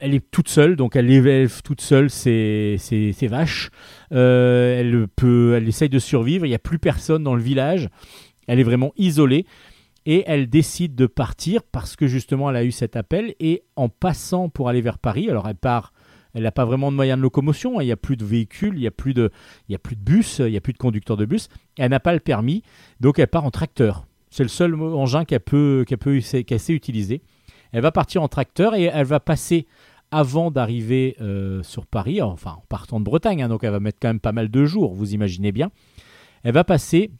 elle est toute seule, donc elle élève toute seule ses vaches. Elle, peut, elle essaye de survivre, il n'y a plus personne dans le village. Elle est vraiment isolée et elle décide de partir parce que justement elle a eu cet appel et en passant pour aller vers Paris, alors elle part, elle n'a pas vraiment de moyens de locomotion, hein, il n'y a plus de véhicules, il n'y a, plus de, il y a plus de bus, il n'y a plus de conducteur de bus, elle n'a pas le permis, donc elle part en tracteur. C'est le seul engin qu'elle peut, qu'elle peut, qu'elle sait utiliser. Elle va partir en tracteur et elle va passer avant d'arriver euh, sur Paris, enfin en partant de Bretagne, hein, donc elle va mettre quand même pas mal de jours, vous imaginez bien. Elle va passer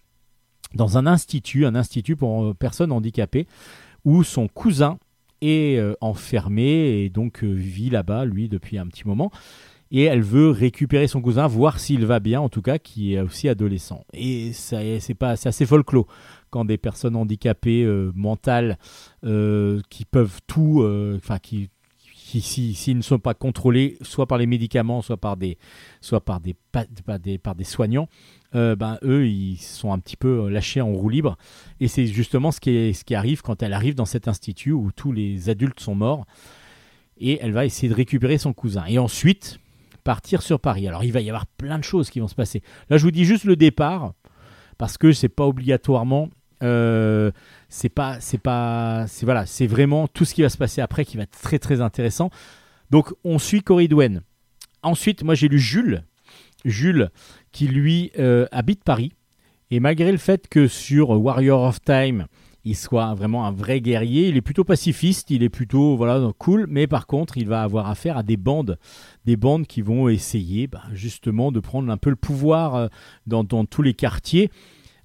dans un institut, un institut pour euh, personnes handicapées, où son cousin est euh, enfermé et donc vit là-bas, lui, depuis un petit moment. Et elle veut récupérer son cousin, voir s'il va bien, en tout cas, qui est aussi adolescent. Et c'est assez folklore quand des personnes handicapées mentales qui peuvent tout, enfin qui s'ils ne sont pas contrôlés soit par les médicaments, soit par des, soit par des, par des, soignants, euh, ben, eux, ils sont un petit peu lâchés en roue libre. Et c'est justement ce qui, ce qui arrive quand elle arrive dans cet institut où tous les adultes sont morts. Et elle va essayer de récupérer son cousin. Et ensuite, partir sur Paris. Alors, il va y avoir plein de choses qui vont se passer. Là, je vous dis juste le départ, parce que c'est pas obligatoirement euh, c'est pas, c'est pas, c'est voilà, c'est vraiment tout ce qui va se passer après qui va être très très intéressant. Donc on suit Cory Dwen. Ensuite, moi j'ai lu Jules, Jules qui lui euh, habite Paris et malgré le fait que sur Warrior of Time il soit vraiment un vrai guerrier, il est plutôt pacifiste, il est plutôt voilà cool, mais par contre il va avoir affaire à des bandes, des bandes qui vont essayer bah, justement de prendre un peu le pouvoir euh, dans, tous les quartiers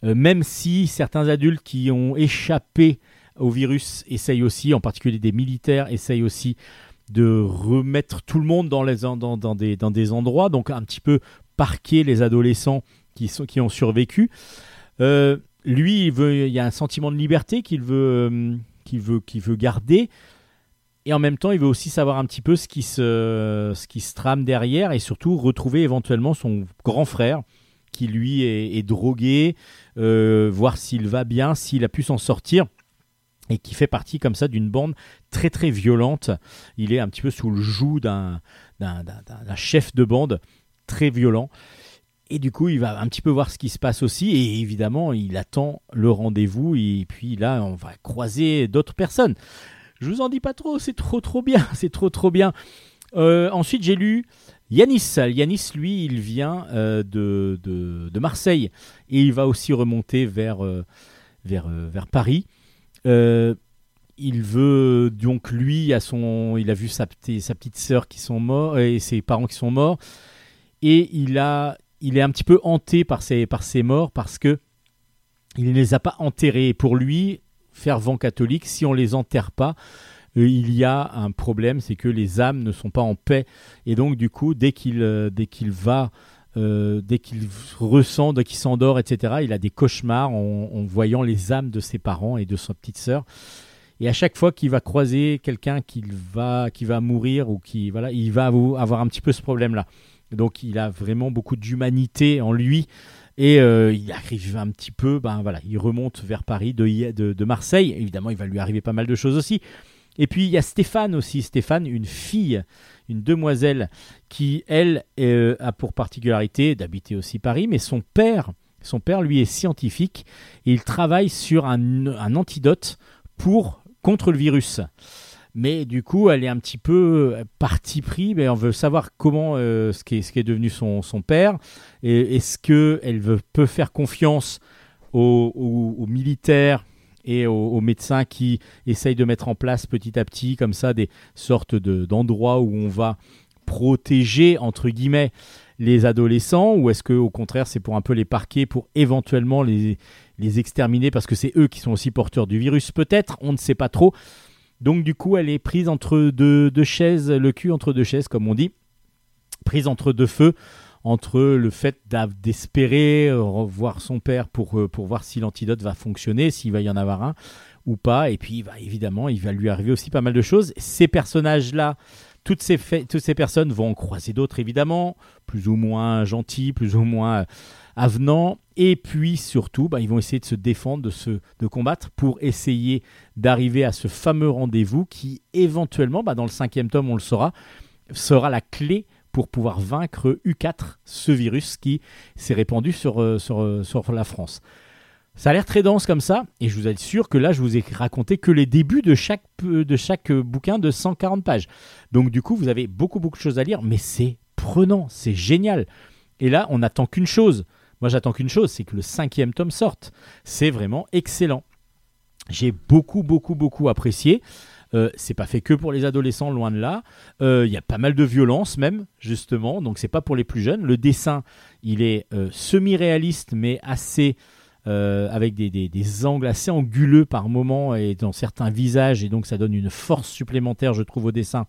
même si certains adultes qui ont échappé au virus essayent aussi, en particulier des militaires, essayent aussi de remettre tout le monde dans, des, endroits, donc un petit peu parquer les adolescents qui, ont survécu. Euh, lui, il, y a un sentiment de liberté qu'il veut, euh, qu'il veut, garder. Et en même temps, il veut aussi savoir un petit peu ce qui se, ce trame derrière et surtout retrouver éventuellement son grand frère qui lui est, drogué, euh, voir s'il va bien, s'il a pu s'en sortir et qui fait partie comme ça d'une bande très très violente. Il est un petit peu sous le joug d'un chef de bande très violent. Et du coup, il va un petit peu voir ce qui se passe aussi. Et évidemment, il attend le rendez-vous. Et puis là, on va croiser d'autres personnes. Je vous en dis pas trop, c'est trop trop bien. C'est trop trop bien. Euh, ensuite, j'ai lu Yanis, lui, il vient euh, de, de, Marseille et il va aussi remonter vers, euh, vers, euh, vers Paris. il veut donc lui, à son, il a vu sa, sa petite sœur qui sont morts et ses parents qui sont morts et il a, il est un petit peu hanté par ses, par ses morts parce que il ne les a pas enterrés. Pour lui, fervent catholique, si on les enterre pas, il y a un problème, c'est que les âmes ne sont pas en paix. Et donc, du coup, dès qu'il euh, va, euh, dès qu'il ressent, dès qu'il s'endort, etc., il a des cauchemars en, voyant les âmes de ses parents et de sa petite sœur. Et à chaque fois qu'il va croiser quelqu'un qui va, qui va mourir ou qui, voilà, il va avoir un petit peu ce problème-là. Donc, il a vraiment beaucoup d'humanité en lui. Et il arrive un petit peu, ben voilà, il remonte vers Paris de, de, de, Marseille. Évidemment, il va lui arriver pas mal de choses aussi. Et puis il y a Stéphane aussi, Stéphane, une fille, une demoiselle qui, elle, euh, a pour particularité d'habiter aussi Paris, mais son père, son père, lui, est scientifique et il travaille sur un, antidote pour contre le virus. Mais du coup, elle est un petit peu parti pris. Mais on veut savoir comment euh, ce, qui est, devenu son père. Est-ce qu'elle peut faire confiance aux militaires et aux, médecins qui essayent de mettre en place petit à petit comme ça des sortes d'endroits où on va protéger entre guillemets les adolescents ou est-ce que au contraire c'est pour un peu les parquer pour éventuellement les, les exterminer parce que c'est eux qui sont aussi porteurs du virus peut-être on ne sait pas trop. Donc du coup elle est prise entre deux, deux chaises le cul entre deux chaises comme on dit prise entre deux feux entre le fait d'espérer euh, revoir son père pour, euh, pour voir si l'antidote va fonctionner, s'il va y en avoir un ou pas. Et puis, bah, évidemment, il va lui arriver aussi pas mal de choses. Ces personnages-là, toutes ces, toutes ces personnes vont en croiser d'autres, évidemment, plus ou moins gentils, plus ou moins avenants. Et puis, surtout, bah, ils vont essayer de se défendre, de, se, de combattre pour essayer d'arriver à ce fameux rendez-vous qui, éventuellement, bah, dans le cinquième tome, on le saura, sera la clé pour pouvoir vaincre U4, ce virus qui s'est répandu sur, euh, euh, sur la France. Ça a l'air très dense comme ça, et je vous assure que là, je vous ai raconté que les débuts de chaque, de chaque bouquin de 140 pages. Donc du coup, vous avez beaucoup, beaucoup de choses à lire, mais c'est prenant, c'est génial. Et là, on n'attend qu'une chose. Moi, j'attends qu'une chose, c'est que le cinquième tome sorte. C'est vraiment excellent. j'ai beaucoup, beaucoup, beaucoup apprécié. Euh, c'est pas fait que pour les adolescents, loin de là. Euh, il y a pas mal de violence même, justement. Donc c'est pas pour les plus jeunes. Le dessin, il est euh, semi-réaliste, mais assez avec des, des, angles assez anguleux par moment et dans certains visages. Et donc ça donne une force supplémentaire, je trouve, au dessin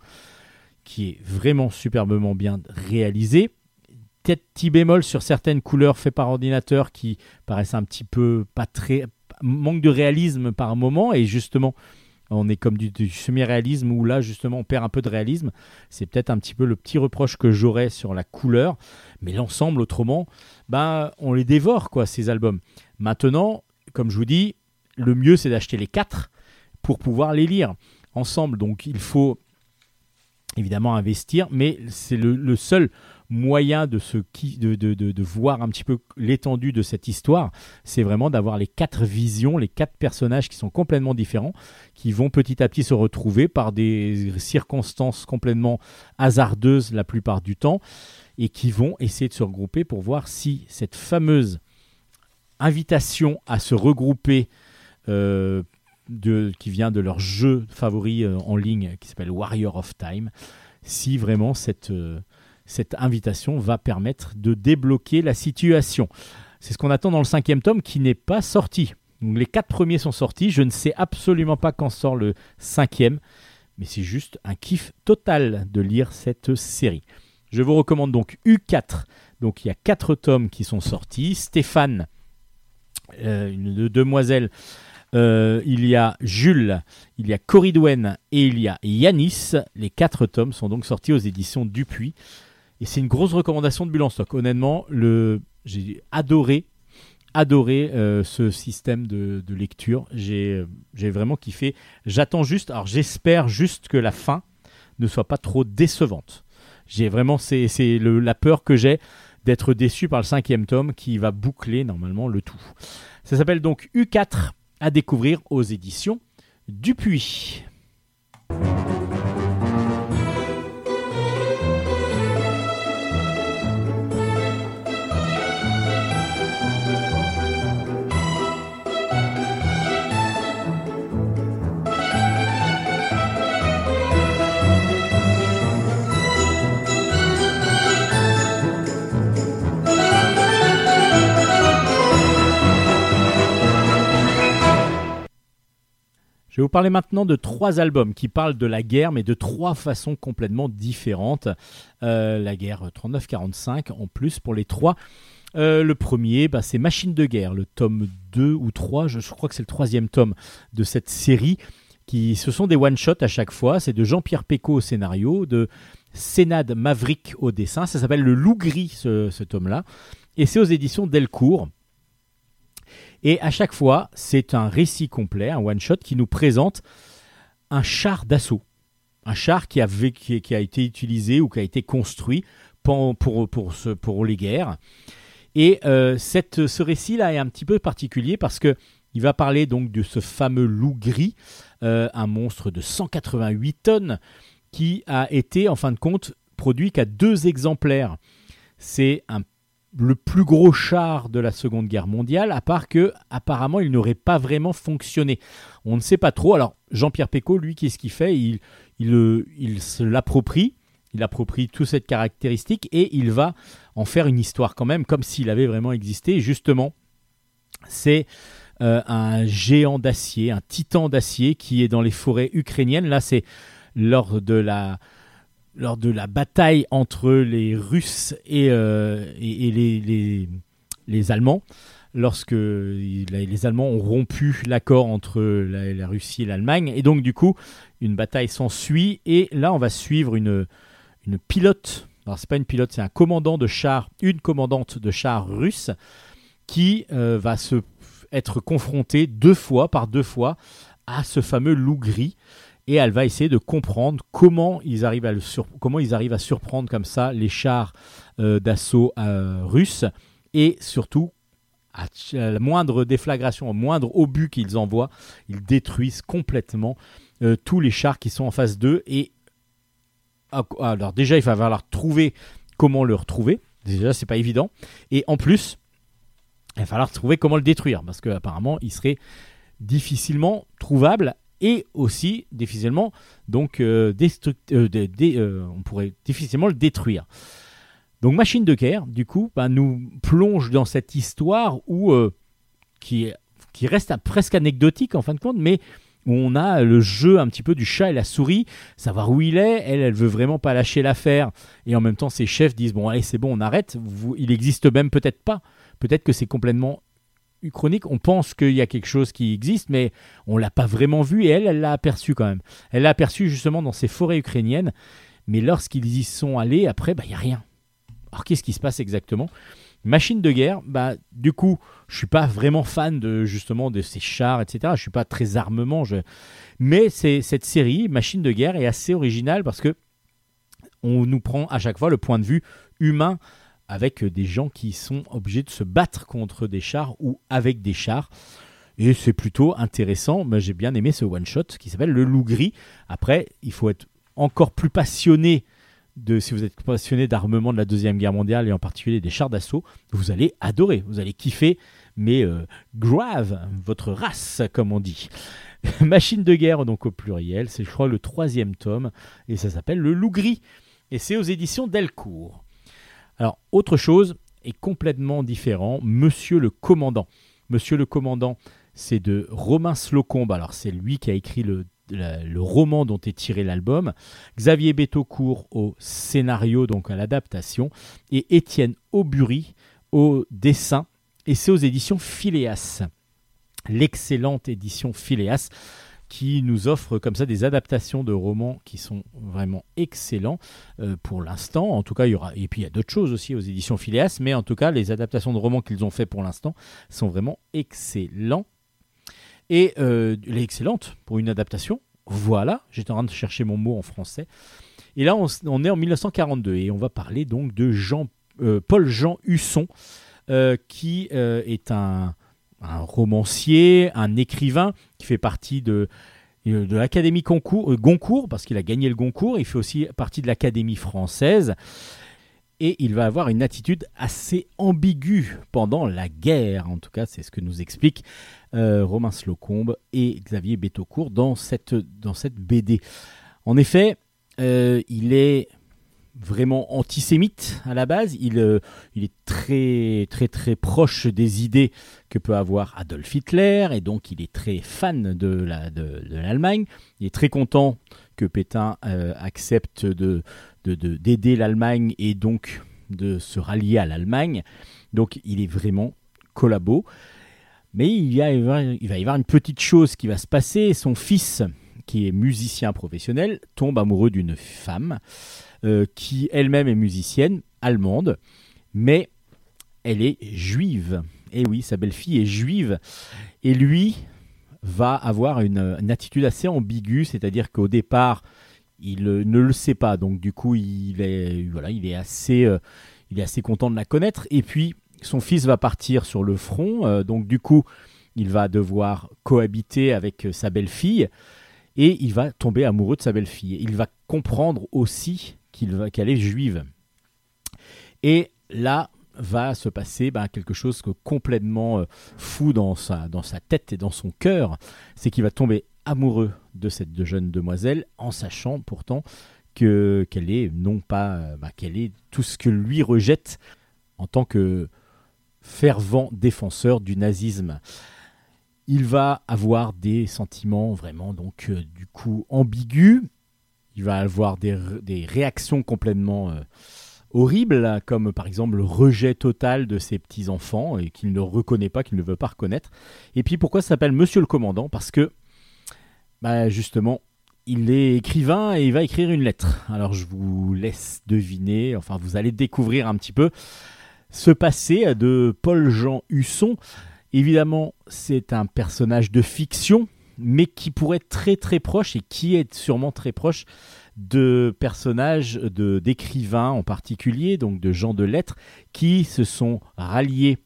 qui est vraiment superbement bien réalisé. Peut-être petit bémol sur certaines couleurs faites par ordinateur qui paraissent un petit peu pas très manque de réalisme par moment et justement on est comme du, semi-réalisme où là justement on perd un peu de réalisme. C'est peut-être un petit peu le petit reproche que j'aurais sur la couleur, mais l'ensemble autrement, ben on les dévore quoi ces albums. Maintenant, comme je vous dis, le mieux c'est d'acheter les quatre pour pouvoir les lire ensemble. Donc il faut évidemment investir, mais c'est le, seul moyen de, voir un petit peu l'étendue de cette histoire, c'est vraiment d'avoir les quatre visions, les quatre personnages qui sont complètement différents, qui vont petit à petit se retrouver par des circonstances complètement hasardeuses la plupart du temps, et qui vont essayer de se regrouper pour voir si cette fameuse invitation à se regrouper euh, qui vient de leur jeu favori euh, en ligne qui s'appelle Warrior of Time, si vraiment cette, euh, cette invitation va permettre de débloquer la situation. C'est ce qu'on attend dans le cinquième tome qui n'est pas sorti. Les quatre premiers sont sortis. Je ne sais absolument pas quand sort le cinquième, mais c'est juste un kiff total de lire cette série. Je vous recommande donc U4. Donc il y a quatre tomes qui sont sortis. Stéphane, euh, une demoiselle euh, il y a Jules, il y a Coridwen et il y a Yanis. Les quatre tomes sont donc sortis aux éditions Dupuis. Et c'est une grosse recommandation de Bulle stock. Honnêtement, j'ai adoré, adoré euh, ce système de, lecture. J'ai, vraiment kiffé. J'attends juste, alors j'espère juste que la fin ne soit pas trop décevante. J'ai vraiment, c'est, la peur que j'ai d'être déçu par le cinquième tome qui va boucler normalement le tout. Ça s'appelle donc U4 à découvrir aux éditions Dupuis. Je vais vous parler maintenant de trois albums qui parlent de la guerre, mais de trois façons complètement différentes. Euh, la guerre 39-45 en plus pour les trois. Euh, le premier, bah, c'est Machine de guerre, le tome 2 ou 3, je, crois que c'est le troisième tome de cette série. Qui, ce sont des one-shots à chaque fois. C'est de Jean-Pierre Pécaud au scénario, de Sénad Maverick au dessin. Ça s'appelle Le Loup Gris, ce, ce tome-là. Et c'est aux éditions Delcourt. Et à chaque fois, c'est un récit complet, un one-shot qui nous présente un char d'assaut. Un char qui a, été utilisé ou qui a été construit pour, les guerres. Et euh, ce récit-là est un petit peu particulier parce que il va parler donc de ce fameux loup gris, euh, un monstre de 188 tonnes qui a été en fin de compte produit qu'à deux exemplaires. C'est un le plus gros char de la Seconde Guerre mondiale, à part que apparemment il n'aurait pas vraiment fonctionné. On ne sait pas trop. Alors Jean-Pierre Pécaud, lui, qu'est-ce qu'il fait? Il, il, euh, il se l'approprie, il approprie toute cette caractéristique et il va en faire une histoire quand même, comme s'il avait vraiment existé. justement, c'est euh, un géant d'acier, un titan d'acier qui est dans les forêts ukrainiennes. Là, c'est lors de la lors de la bataille entre les Russes et, euh, les, Allemands, lorsque les Allemands ont rompu l'accord entre la, Russie et l'Allemagne. Et donc, du coup, une bataille s'ensuit. Et là, on va suivre une, une pilote. Alors, c'est pas une pilote, c'est un commandant de char, une commandante de char russe qui euh, va se être confrontée deux fois, par deux fois, à ce fameux loup gris et elle va essayer de comprendre comment ils arrivent à, surprendre comme ça les chars euh, d'assaut euh, russes. Et surtout à la moindre déflagration, au moindre obus qu'ils envoient, ils détruisent complètement euh, tous les chars qui sont en face d'eux. Et ah, alors déjà il va falloir trouver comment le retrouver. Déjà c'est pas évident. Et en plus il va falloir trouver comment le détruire parce qu'apparemment il serait difficilement trouvable et aussi difficilement donc euh, euh, euh, on pourrait difficilement le détruire. Donc Machine de guerre, du coup, bah, nous plonge dans cette histoire où qui, qui reste presque anecdotique en fin de compte, mais où on a le jeu un petit peu du chat et la souris, savoir où il est. Elle, elle veut vraiment pas lâcher l'affaire, et en même temps, ses chefs disent bon, allez, c'est bon, on arrête. il existe même peut-être pas. Peut-être que c'est complètement chronique, on pense qu'il y a quelque chose qui existe, mais on l'a pas vraiment vu et elle, elle l'a aperçu quand même. Elle l'a aperçu justement dans ces forêts ukrainiennes, mais lorsqu'ils y sont allés, après, bah, il n'y a rien. Alors qu'est-ce qui se passe exactement? Machine de guerre, bah, du coup, je suis pas vraiment fan de justement de ces chars, etc. Je suis pas très armement, mais c'est cette série Machine de guerre est assez originale parce que on nous prend à chaque fois le point de vue humain avec des gens qui sont obligés de se battre contre des chars ou avec des chars. Et c'est plutôt intéressant. mais J'ai bien aimé ce one-shot qui s'appelle Le Loup Gris. Après, il faut être encore plus passionné de, si vous êtes passionné d'armement de la Deuxième Guerre mondiale et en particulier des chars d'assaut, vous allez adorer, vous allez kiffer, mais euh, grave, votre race, comme on dit. Machine de guerre, donc au pluriel, c'est je crois le troisième tome, et ça s'appelle Le Loup Gris, et c'est aux éditions Delcourt. Alors, autre chose est complètement différent, Monsieur le Commandant. Monsieur le Commandant, c'est de Romain Slocombe. Alors, c'est lui qui a écrit le, roman dont est tiré l'album. Xavier Betaucourt au scénario, donc à l'adaptation. Et Étienne Aubury au dessin. Et c'est aux éditions Phileas. L'excellente édition Phileas qui nous offre comme ça des adaptations de romans qui sont vraiment excellents euh, pour l'instant. En tout cas, il y aura et puis il y a d'autres choses aussi aux éditions Phileas, mais en tout cas, les adaptations de romans qu'ils ont fait pour l'instant sont vraiment excellents. Et euh, elle est excellente pour une adaptation. Voilà, j'étais en train de chercher mon mot en français. Et là, on, est en 1942 et on va parler donc de Jean, euh, Jean Husson, qui est un un romancier, un écrivain qui fait partie de, l'Académie euh, Goncourt, parce qu'il a gagné le Goncourt. Il fait aussi partie de l'Académie française. Et il va avoir une attitude assez ambiguë pendant la guerre. En tout cas, c'est ce que nous explique euh, Romain Slocombe et Xavier cette, dans cette BD. En effet, euh, il est vraiment antisémite à la base. Il, euh, il est très très très proche des idées que peut avoir Adolf Hitler et donc il est très fan de l'Allemagne. Il est très content que Pétain euh, accepte de d'aider l'Allemagne et donc de se rallier à l'Allemagne. Donc il est vraiment collabo. Mais il va y avoir une petite chose qui va se passer. Son fils, qui est musicien professionnel, tombe amoureux d'une femme. Euh, qui elle-même est musicienne allemande, mais elle est juive. Et oui, sa belle-fille est juive. Et lui va avoir une, attitude assez ambiguë, c'est-à-dire qu'au départ, il euh, ne le sait pas, donc du coup, il est, voilà, il est, assez, euh, il est assez content de la connaître. Et puis, son fils va partir sur le front, donc du coup, il va devoir cohabiter avec sa belle-fille et il va tomber amoureux de sa belle-fille. Il va comprendre aussi qu'elle est juive. Et là va se passer ben, quelque chose que complètement euh, fou dans sa, tête et dans son cœur, c'est qu'il va tomber amoureux de cette jeune demoiselle en sachant pourtant que qu'elle est non pas ben, qu'elle est tout ce que lui rejette en tant que fervent défenseur du nazisme. Il va avoir des sentiments vraiment donc euh, du coup ambigus il va avoir des, réactions complètement euh, horribles, comme par exemple le rejet total de ses petits-enfants et qu'il ne reconnaît pas, qu'il ne veut pas reconnaître. Et puis pourquoi s'appelle Monsieur le Commandant? Parce que, bah, justement, il est écrivain et il va écrire une lettre. Alors je vous laisse deviner, enfin vous allez découvrir un petit peu ce passé de Paul-Jean Husson. Évidemment, c'est un personnage de fiction, mais qui pourrait être très très proche et qui est sûrement très proche de personnages, de d'écrivains en particulier, donc de gens de lettres, qui se sont ralliés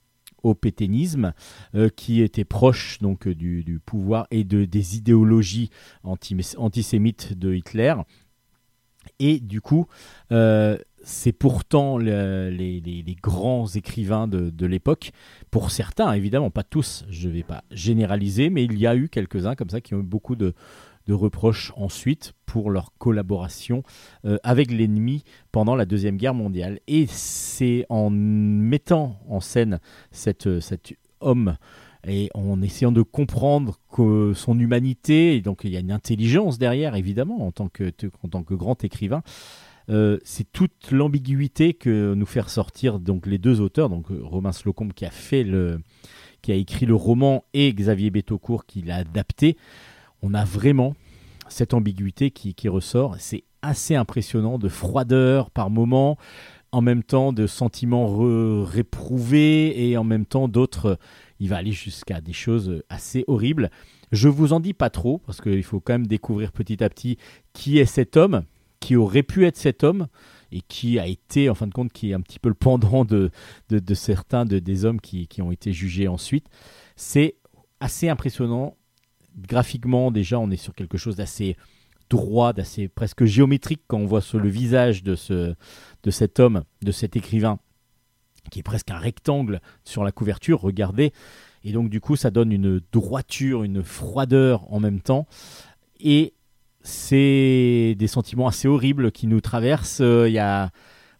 au pétainisme, euh, qui étaient proches donc du, pouvoir et de, des idéologies antisémites de Hitler. Et du coup, euh, c'est pourtant les, grands écrivains de, l'époque. Pour certains, évidemment, pas tous, je ne vais pas généraliser, mais il y a eu quelques-uns comme ça qui ont eu beaucoup de, reproches ensuite pour leur collaboration euh, avec l'ennemi pendant la Deuxième Guerre mondiale. Et c'est en mettant en scène cet homme et en essayant de comprendre que son humanité, et donc il y a une intelligence derrière, évidemment, en tant que, en tant que grand écrivain, euh, c'est toute l'ambiguïté que nous fait ressortir donc les deux auteurs, donc euh, Romain Slocombe qui a écrit le roman et Xavier Betaucourt qui l'a adapté. On a vraiment cette ambiguïté qui, qui ressort. C'est assez impressionnant de froideur par moment, en même temps de sentiments réprouvés et en même temps d'autres. Il va aller jusqu'à des choses assez horribles. Je vous en dis pas trop parce qu'il faut quand même découvrir petit à petit qui est cet homme qui aurait pu être cet homme et qui a été, en fin de compte, qui est un petit peu le pendant de, de, certains de, des hommes qui, qui, ont été jugés ensuite. C'est assez impressionnant. Graphiquement, déjà, on est sur quelque chose d'assez droit, d'assez presque géométrique quand on voit sur le visage de, ce, de cet homme, de cet écrivain, qui est presque un rectangle sur la couverture. Regardez. Et donc, du coup, ça donne une droiture, une froideur en même temps. Et c'est des sentiments assez horribles qui nous traversent. Euh, il y a,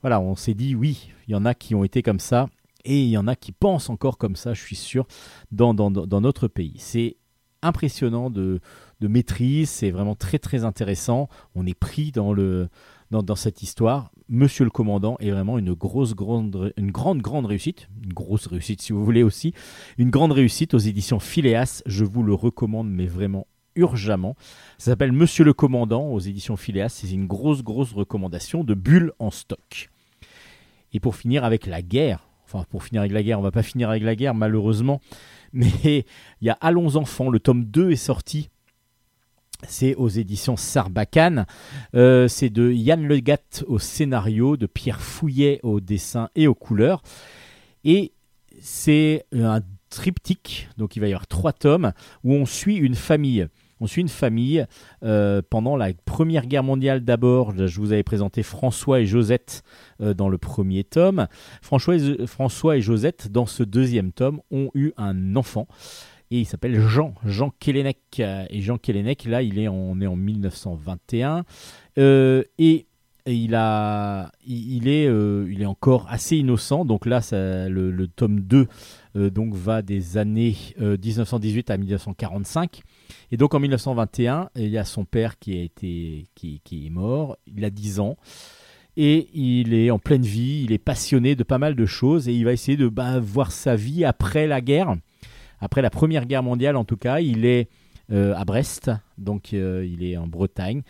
voilà, on s'est dit oui, il y en a qui ont été comme ça et il y en a qui pensent encore comme ça, je suis sûr, dans, dans, notre pays. C'est impressionnant de, de maîtrise, c'est vraiment très très intéressant. On est pris dans, le, dans, dans, cette histoire. Monsieur le commandant est vraiment une grosse, grande, une grande, grande réussite. Une grosse réussite si vous voulez aussi. Une grande réussite aux éditions Phileas. Je vous le recommande, mais vraiment urgemment. Ça s'appelle Monsieur le Commandant aux éditions Phileas. C'est une grosse, grosse recommandation de bulles en stock. Et pour finir avec la guerre, enfin pour finir avec la guerre, on va pas finir avec la guerre malheureusement, mais il y a Allons enfants, le tome 2 est sorti. C'est aux éditions Sarbacane. Euh, c'est de Yann Legat au scénario, de Pierre Fouillet au dessin et aux couleurs. Et c'est un triptyque, donc il va y avoir trois tomes, où on suit une famille. On suit une famille euh, pendant la Première Guerre mondiale d'abord. Je vous avais présenté François et Josette euh, dans le premier tome. François et, Josette, dans ce deuxième tome, ont eu un enfant. Et il s'appelle Jean, Jean Kellenec. Et Jean Kellenec, là, il est en, en 1921. Euh, et il, a, est, encore assez innocent. Donc là, le, tome 2 donc, va des années 1918 à 1945. Et donc en 1921, il y a son père qui, a été, qui, est mort, il a 10 ans. Et il est en pleine vie, il est passionné de pas mal de choses et il va essayer de bah, voir sa vie après la guerre, après la Première Guerre mondiale en tout cas. Il est euh, à Brest, donc euh, il est en Bretagne,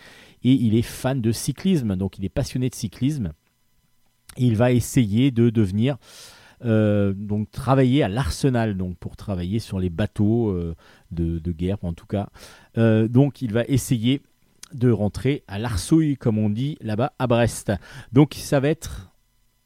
et il est fan de cyclisme, donc il est passionné de cyclisme. il va essayer de devenir euh, donc travailler à l'arsenal, donc pour travailler sur les bateaux euh, de, guerre, en tout cas. Euh, donc il va essayer de rentrer à l'arsouille, comme on dit là-bas à Brest. Donc ça va être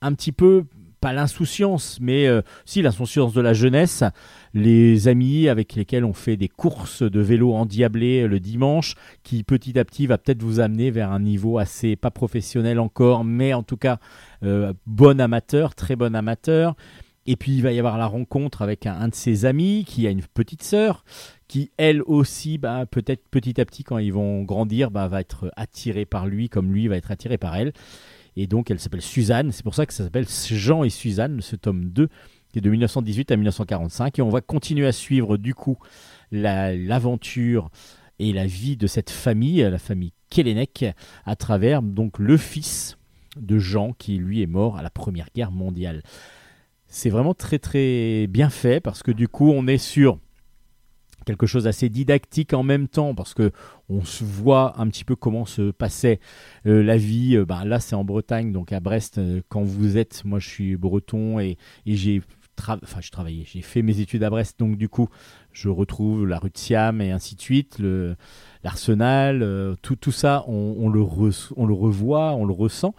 un petit peu pas l'insouciance, mais si l'insouciance de la jeunesse, les amis avec lesquels on fait des courses de vélo endiablées le dimanche, qui petit à petit va peut-être vous amener vers un niveau assez pas professionnel encore, mais en tout cas bon amateur, très bon amateur. Et puis il va y avoir la rencontre avec un, de ses amis qui a une petite sœur qui elle aussi, bah, peut-être petit à petit quand ils vont grandir, bah, va être attirée par lui comme lui va être attiré par elle. Et donc elle s'appelle Suzanne, c'est pour ça que ça s'appelle Jean et Suzanne, ce tome 2 qui est de 1918 à 1945. Et on va continuer à suivre du coup l'aventure et la vie de cette famille, la famille Kellenek, à travers donc le fils de Jean qui lui est mort à la Première Guerre mondiale. C'est vraiment très très bien fait parce que du coup on est sur quelque chose d'assez didactique en même temps parce que on se voit un petit peu comment se passait euh, la vie. Euh, ben là c'est en Bretagne donc à Brest euh, quand vous êtes, moi je suis breton et, j'ai enfin je travaillais, j'ai fait mes études à Brest donc du coup je retrouve la rue de Siam et ainsi de suite, le l'arsenal, tout, tout ça on, le on le revoit, on le ressent.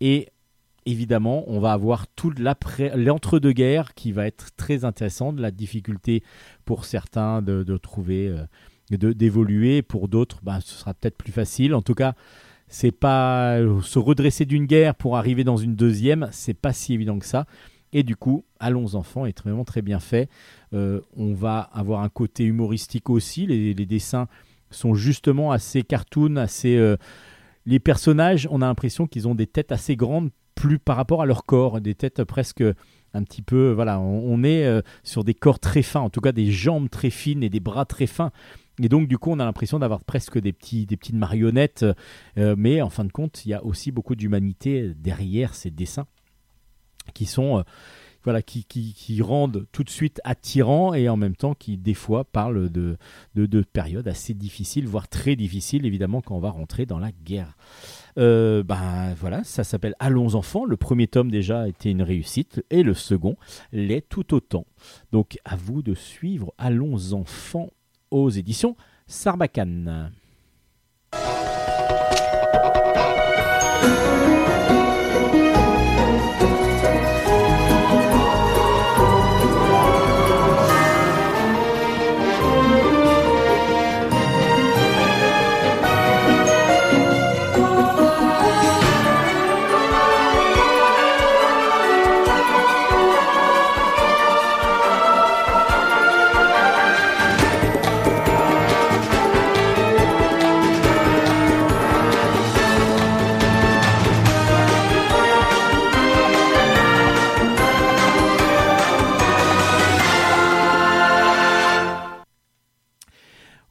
Et évidemment, on va avoir tout l'entre-deux-guerres qui va être très intéressant, de la difficulté pour certains de, trouver, euh, d'évoluer, pour d'autres, bah, ce sera peut-être plus facile. En tout cas, c'est pas se redresser d'une guerre pour arriver dans une deuxième, c'est pas si évident que ça. Et du coup, Allons enfants est vraiment très bien fait. Euh, on va avoir un côté humoristique aussi. Les, dessins sont justement assez cartoon, assez. Euh, les personnages, on a l'impression qu'ils ont des têtes assez grandes, plus par rapport à leur corps, des têtes presque un petit peu. Voilà, on, est euh, sur des corps très fins, en tout cas des jambes très fines et des bras très fins. Et donc, du coup, on a l'impression d'avoir presque des, petits, des petites marionnettes. Euh, mais en fin de compte, il y a aussi beaucoup d'humanité derrière ces dessins qui sont. Voilà, qui, rendent tout de suite attirants et en même temps qui, des fois, parlent de, de, de, périodes assez difficiles, voire très difficiles, évidemment, quand on va rentrer dans la guerre. Euh, ben voilà, ça s'appelle Allons enfants. Le premier tome déjà était une réussite et le second l'est tout autant. Donc à vous de suivre Allons enfants aux éditions Sarbacane.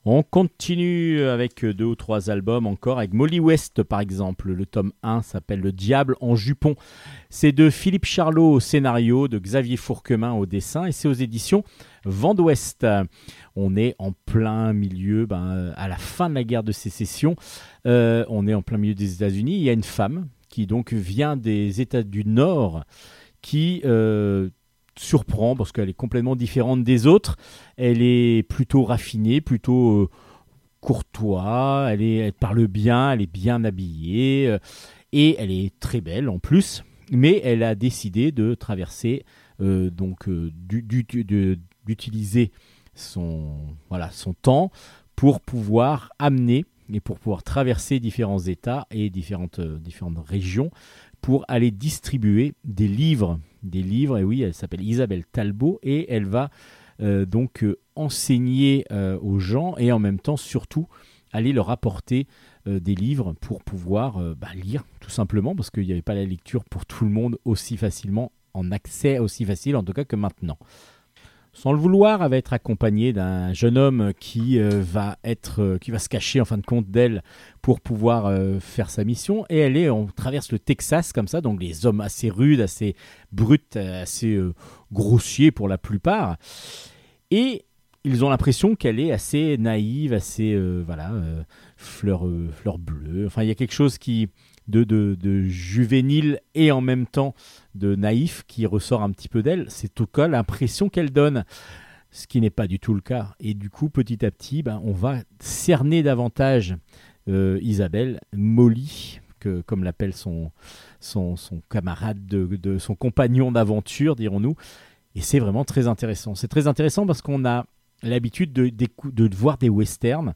On continue avec deux ou trois albums encore, avec Molly West par exemple. Le tome 1 s'appelle Le Diable en jupon. C'est de Philippe Charlot au scénario, de Xavier Fourquemin au dessin, et c'est aux éditions Vent d'Ouest. On est en plein milieu, ben, à la fin de la guerre de sécession, euh, on est en plein milieu des États-Unis. Il y a une femme qui donc vient des États du Nord qui euh, surprend parce qu'elle est complètement différente des autres. Elle est plutôt raffinée, plutôt euh, courtois, elle, parle bien, elle est bien habillée euh, et elle est très belle en plus. Mais elle a décidé de traverser, euh, donc d'utiliser son, temps pour pouvoir amener et pour pouvoir traverser différents États et différentes régions pour aller distribuer des livres. Des livres, et oui, elle s'appelle Isabelle Talbot et elle va euh, donc euh, enseigner euh, aux gens et en même temps surtout aller leur apporter des livres pour pouvoir bah, lire tout simplement parce qu'il n'y avait pas la lecture pour tout le monde aussi facilement en accès aussi facile en tout cas que maintenant sans le vouloir, elle va être accompagnée d'un jeune homme qui euh, va être, euh, qui va se cacher en fin de compte d'elle pour pouvoir euh, faire sa mission. Et elle est, on traverse le Texas comme ça, donc des hommes assez rudes, assez bruts, assez grossiers pour la plupart. Et ils ont l'impression qu'elle est assez naïve, assez voilà, fleur, fleur bleue. Enfin, il y a quelque chose qui de, de, juvénile et en même temps de naïf qui ressort un petit peu d'elle. C'est tout cas l'impression qu'elle donne, ce qui n'est pas du tout le cas. Et du coup, petit à petit, ben, on va cerner davantage euh, Isabelle, Molly, que, comme l'appelle son, son, camarade, de, son compagnon d'aventure, dirons-nous. Et c'est vraiment très intéressant. C'est très intéressant parce qu'on a l'habitude de, de, voir des westerns.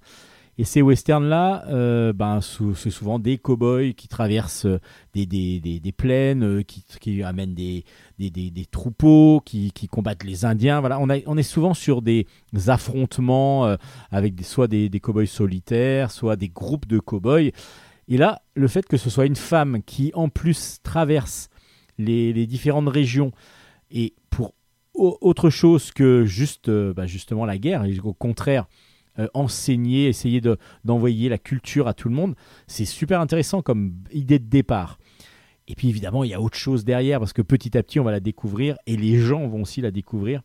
Et ces westerns-là, euh, ben, c'est souvent des cow-boys qui traversent euh, des, des, des, plaines, euh, qui, qui, amènent des, des troupeaux, qui, qui, combattent les Indiens. Voilà, on, a, on est souvent sur des affrontements avec soit des, des cow-boys solitaires, soit des groupes de cow-boys. Et là, le fait que ce soit une femme qui, en plus, traverse les, les différentes régions et pour autre chose que juste, bah, justement la guerre, au contraire, euh, enseigner, essayer d'envoyer la culture à tout le monde. C'est super intéressant comme idée de départ. Et puis évidemment, il y a autre chose derrière parce que petit à petit, on va la découvrir et les gens vont aussi la découvrir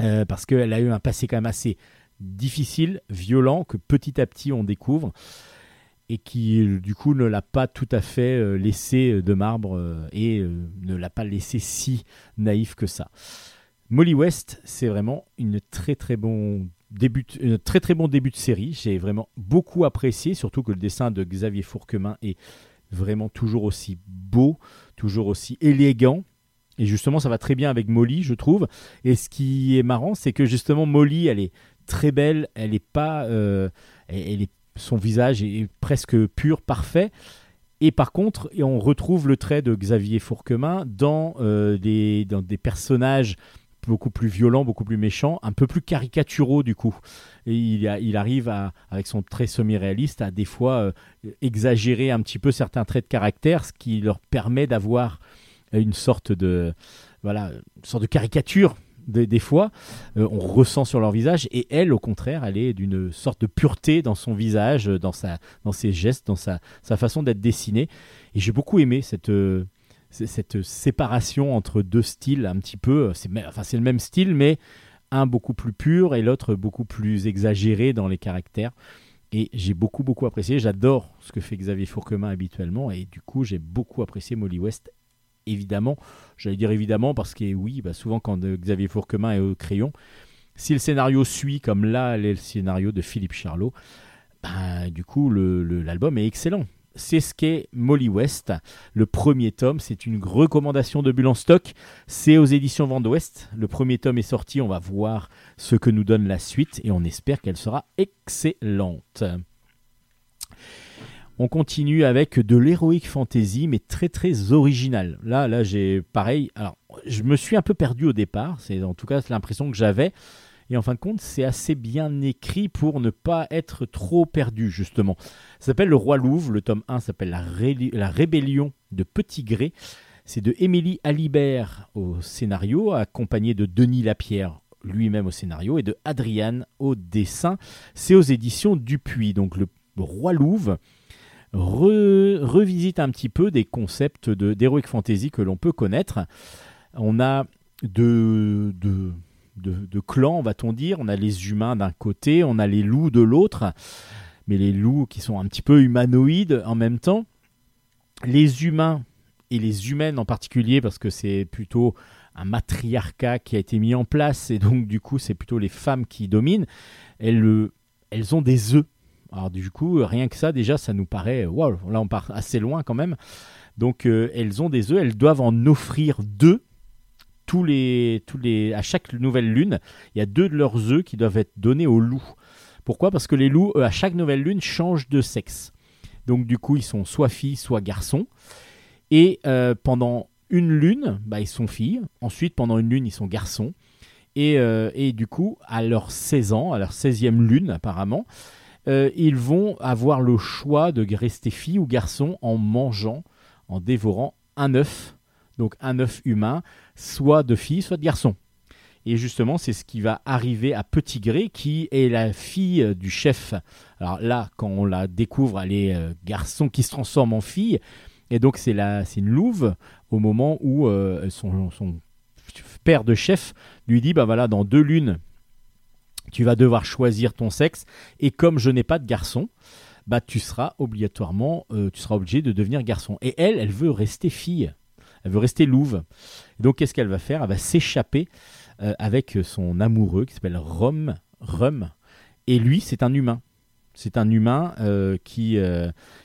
euh, parce qu'elle a eu un passé quand même assez difficile, violent, que petit à petit on découvre et qui du coup ne l'a pas tout à fait euh, laissé de marbre et ne l'a pas laissé si naïf que ça. Molly West, c'est vraiment une très très bon début, un très très bon début de série. J'ai vraiment beaucoup apprécié, surtout que le dessin de Xavier Fourquemin est vraiment toujours aussi beau, toujours aussi élégant. Et justement, ça va très bien avec Molly, je trouve. Et ce qui est marrant, c'est que justement, Molly, elle est très belle, elle est pas. Euh, elle, est son visage est presque pur, parfait. Et par contre, on retrouve le trait de Xavier Fourquemin dans, des, dans des personnages beaucoup plus violents, beaucoup plus méchants, un peu plus caricaturaux du coup. Et il, arrive à, avec son trait semi-réaliste à des fois exagérer un petit peu certains traits de caractère, ce qui leur permet d'avoir une sorte de voilà, sorte de caricature des, fois, euh, on ressent sur leur visage, et elle, au contraire, elle est d'une sorte de pureté dans son visage, dans, sa, dans ses gestes, dans sa, sa façon d'être dessinée. Et j'ai beaucoup aimé cette, euh, cette séparation entre deux styles, un petit peu. C'est le même style, mais un beaucoup plus pur et l'autre beaucoup plus exagéré dans les caractères. Et j'ai beaucoup, beaucoup apprécié. J'adore ce que fait Xavier Fourquemin habituellement. Et du coup, j'ai beaucoup apprécié Molly West évidemment. J'allais dire évidemment parce que oui, bah, souvent quand euh, Xavier Fourquemin est au crayon, si le scénario suit comme là le scénario de Philippe Charlot, bah, du coup l'album est excellent. C'est ce qu'est Molly West. Le premier tome, c'est une recommandation de Bulle en stock. C'est aux éditions Vent d'Ouest. Le premier tome est sorti. On va voir ce que nous donne la suite et on espère qu'elle sera excellente. On continue avec de l'héroïque fantasy, mais très très original. Là, là, j'ai pareil. Je me suis un peu perdu au départ. C'est en tout cas l'impression que j'avais. Et en fin de compte, c'est assez bien écrit pour ne pas être trop perdu, justement. Ça s'appelle Le Roi Louvre. Le tome 1 s'appelle la, Rébellion de Petit Gré. C'est de Émilie Alibert au scénario, accompagné de Denis Lapierre lui-même au scénario et de Adriane au dessin. C'est aux éditions Dupuis. Donc le Roi Louvre revisite un petit peu des concepts d'heroic fantasy que l'on peut connaître. On a de, de, clans, va-t-on dire. On a les humains d'un côté, on a les loups de l'autre, mais les loups qui sont un petit peu humanoïdes en même temps. Les humains et les humaines en particulier, parce que c'est plutôt un matriarcat qui a été mis en place, et donc du coup c'est plutôt les femmes qui dominent, elles, elles ont des œufs alors du coup, rien que ça, déjà, ça nous paraît, wow, là on part assez loin quand même. Donc euh, elles ont des œufs, elles doivent en offrir deux tous à chaque nouvelle lune. Il y a deux de leurs œufs qui doivent être donnés aux loups. Pourquoi? Parce que les loups, à chaque nouvelle lune, changent de sexe. Donc du coup, ils sont soit filles, soit garçons. Et euh, pendant une lune, bah, ils sont filles. Ensuite, pendant une lune, ils sont garçons. Et, euh, du coup, à leur 16 ans, à leur 16e lune apparemment, euh, ils vont avoir le choix de rester fille ou garçon en mangeant, en dévorant un œuf, donc un œuf humain, soit de fille, soit de garçon. Et justement, c'est ce qui va arriver à Petit Gré, qui est la fille du chef. Alors là, quand on la découvre, elle est euh, garçon qui se transforme en fille. Et donc, c'est une louve au moment où euh, son, père de chef lui dit bah voilà, dans deux lunes, tu vas devoir choisir ton sexe. Et comme je n'ai pas de garçon, bah tu seras obligatoirement, euh, tu seras obligé de devenir garçon. Et elle, elle veut rester fille. Elle veut rester louve. donc qu'est-ce qu'elle va faire? Elle va s'échapper euh, avec son amoureux qui s'appelle Rum. Rum. Et lui, c'est un humain. C'est un humain euh, qui,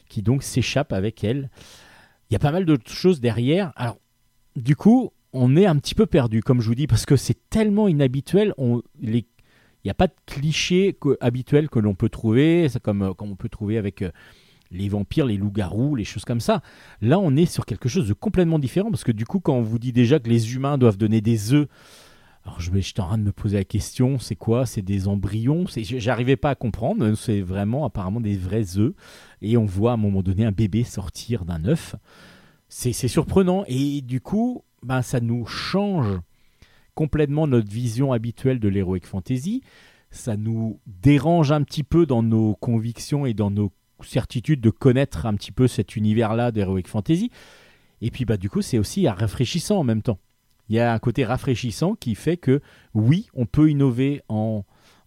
qui donc s'échappe avec elle. Il y a pas mal d'autres choses derrière. Alors, du coup, on est un petit peu perdu, comme je vous dis, parce que c'est tellement inhabituel. Il n'y a pas de cliché habituel que l'on peut trouver, comme, euh, on peut trouver avec euh, les vampires, les loups-garous, les choses comme ça. Là, on est sur quelque chose de complètement différent, parce que du coup, quand on vous dit déjà que les humains doivent donner des œufs, alors je suis en train de me poser la question, c'est quoi? C'est des embryons? J'arrivais pas à comprendre, c'est vraiment apparemment des vrais œufs, et on voit à un moment donné un bébé sortir d'un œuf. C'est surprenant, et du coup, ben, ça nous change complètement notre vision habituelle de l'heroic fantasy. Ça nous dérange un petit peu dans nos convictions et dans nos certitudes de connaître un petit peu cet univers-là d'heroic fantasy. Et puis bah du coup, c'est aussi rafraîchissant en même temps. Il y a un côté rafraîchissant qui fait que oui, on peut innover en,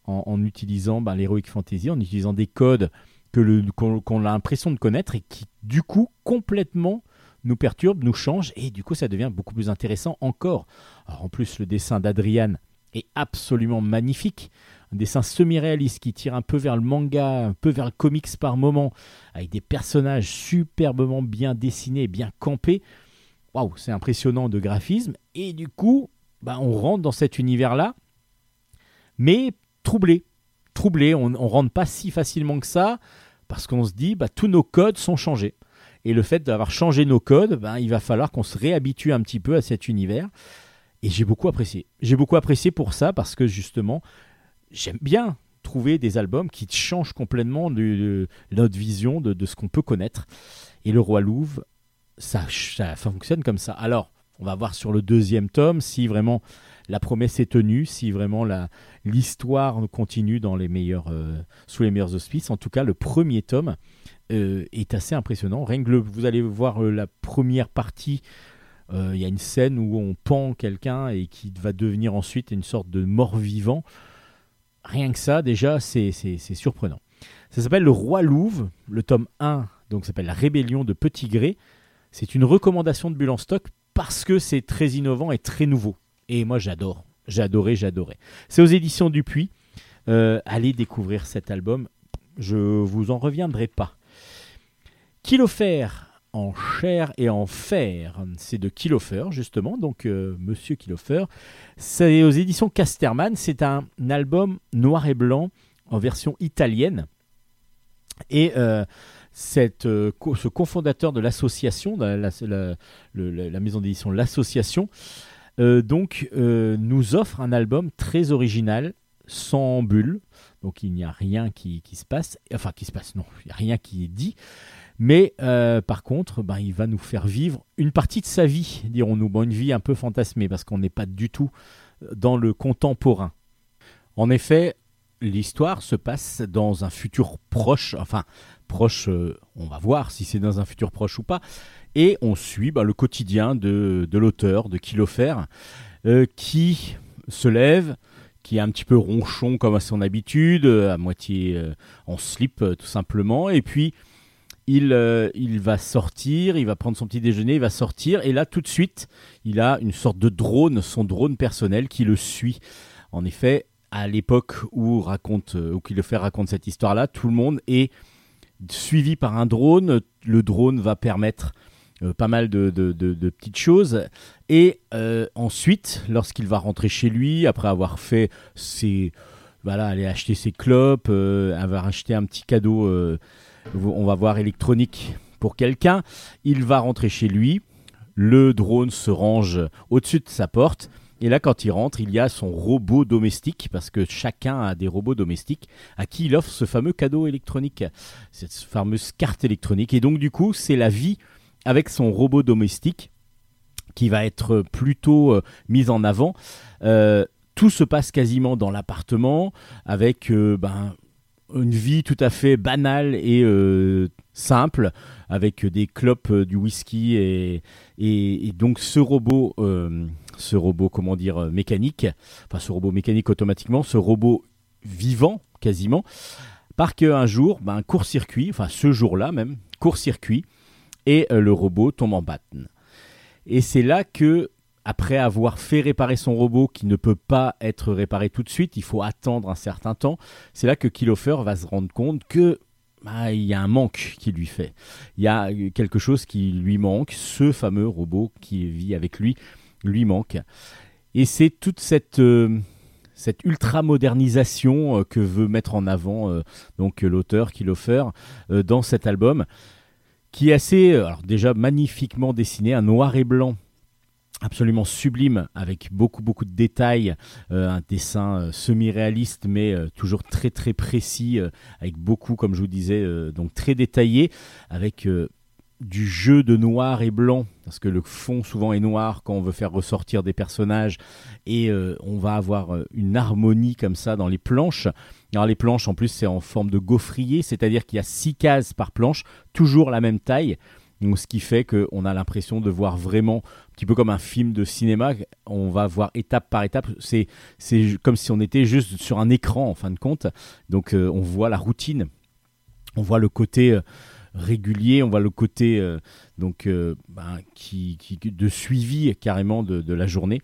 en, utilisant bah, l'heroic fantasy, en utilisant des codes qu'on a l'impression de connaître et qui du coup complètement nous perturbe, nous change, et du coup ça devient beaucoup plus intéressant encore. en plus, le dessin d'Adriane est absolument magnifique. Un dessin semi-réaliste qui tire un peu vers le manga, un peu vers le comics par moment, avec des personnages superbement bien dessinés, bien campés. Waouh, c'est impressionnant de graphisme. Et du coup, bah, on rentre dans cet univers-là, mais troublé. Troublé, on ne rentre pas si facilement que ça parce qu'on se dit, bah, tous nos codes sont changés. Et le fait d'avoir changé nos codes, ben, il va falloir qu'on se réhabitue un petit peu à cet univers. Et j'ai beaucoup apprécié. J'ai beaucoup apprécié pour ça parce que justement, j'aime bien trouver des albums qui changent complètement notre vision de, ce qu'on peut connaître. Et le Roi Louvre, ça, fonctionne comme ça. Alors, on va voir sur le deuxième tome si vraiment la promesse est tenue, si vraiment l'histoire continue dans les meilleurs, euh, sous les meilleurs auspices. En tout cas, le premier tome euh, est assez impressionnant. Rien que vous allez voir euh, la première partie, il y a une scène où on pend quelqu'un et qui va devenir ensuite une sorte de mort-vivant. Rien que ça, déjà, c'est surprenant. Ça s'appelle Le Roi Louve, le tome 1, donc s'appelle La Rébellion de Petit Gré. C'est une recommandation de Bulle en stock parce que c'est très innovant et très nouveau. Et moi, j'adore. J'adorais, j'adorais. C'est aux éditions Dupuis. allez découvrir cet album. Je vous en reviendrai pas. Kilofer en chair et en fer. C'est de Kilofer, justement, donc euh, Monsieur Kilofer. C'est aux éditions Casterman. C'est un, album noir et blanc en version italienne. Et euh, cette, euh, ce cofondateur de l'association, la, maison d'édition L'Association, donc nous offre un album très original, sans bulle. Donc il n'y a rien qui, qui, se passe. Enfin, qui se passe, non, il n'y a rien qui est dit. Mais euh, par contre, ben, il va nous faire vivre une partie de sa vie, dirons-nous. Bon, une vie un peu fantasmée, parce qu'on n'est pas du tout euh, dans le contemporain. En effet, l'histoire se passe dans un futur proche, enfin proche, euh, on va voir si c'est dans un futur proche ou pas, et on suit ben, le quotidien de, l'auteur, de Kilofer, qui se lève, qui est un petit peu ronchon comme à son habitude, à moitié en slip tout simplement, et puis il, euh, il va sortir, il va prendre son petit déjeuner, il va sortir, et là tout de suite, il a une sorte de drone, son drone personnel qui le suit. En effet, à l'époque où raconte, euh, où le fait raconte cette histoire-là, tout le monde est suivi par un drone. Le drone va permettre euh, pas mal de, petites choses. Et ensuite, lorsqu'il va rentrer chez lui, après avoir fait ses, voilà, aller acheter ses clopes, avoir acheté un petit cadeau on va voir électronique pour quelqu'un. Il va rentrer chez lui. Le drone se range au-dessus de sa porte. Et là, quand il rentre, il y a son robot domestique, parce que chacun a des robots domestiques, à qui il offre ce fameux cadeau électronique, cette fameuse carte électronique. Et donc, du coup, c'est la vie avec son robot domestique qui va être plutôt euh, mise en avant. Euh, tout se passe quasiment dans l'appartement, avec euh, ben, une vie tout à fait banale et euh, simple, avec des clopes, euh, du whisky et, et, donc ce robot, euh, ce robot comment dire mécanique, enfin ce robot mécanique automatiquement, ce robot vivant quasiment, part qu'un jour, ben, court-circuit, enfin ce jour-là même, court-circuit, et le robot tombe en panne. Et c'est là que après avoir fait réparer son robot qui ne peut pas être réparé tout de suite, il faut attendre un certain temps, c'est là que Kilofer va se rendre compte que bah, il y a un manque qui lui fait. Il y a quelque chose qui lui manque, ce fameux robot qui vit avec lui lui manque. Et c'est toute cette euh, cette ultra modernisation euh, que veut mettre en avant euh, donc l'auteur Kilofer dans cet album qui est assez alors déjà magnifiquement dessiné, un noir et blanc absolument sublime avec beaucoup beaucoup de détails, euh, un dessin euh, semi-réaliste mais euh, toujours très très précis avec beaucoup comme je vous disais donc très détaillé avec du jeu de noir et blanc parce que le fond souvent est noir quand on veut faire ressortir des personnages et on va avoir une harmonie comme ça dans les planches. Alors les planches en plus c'est en forme de gaufrier, c'est-à-dire qu'il y a six cases par planche, toujours la même taille ce qui fait qu'on a l'impression de voir vraiment, petit peu comme un film de cinéma, on va voir étape par étape. C'est, comme si on était juste sur un écran en fin de compte. Donc euh, on voit la routine, on voit le côté euh, régulier, on voit le côté euh, donc ben, qui, de suivi carrément de, la journée.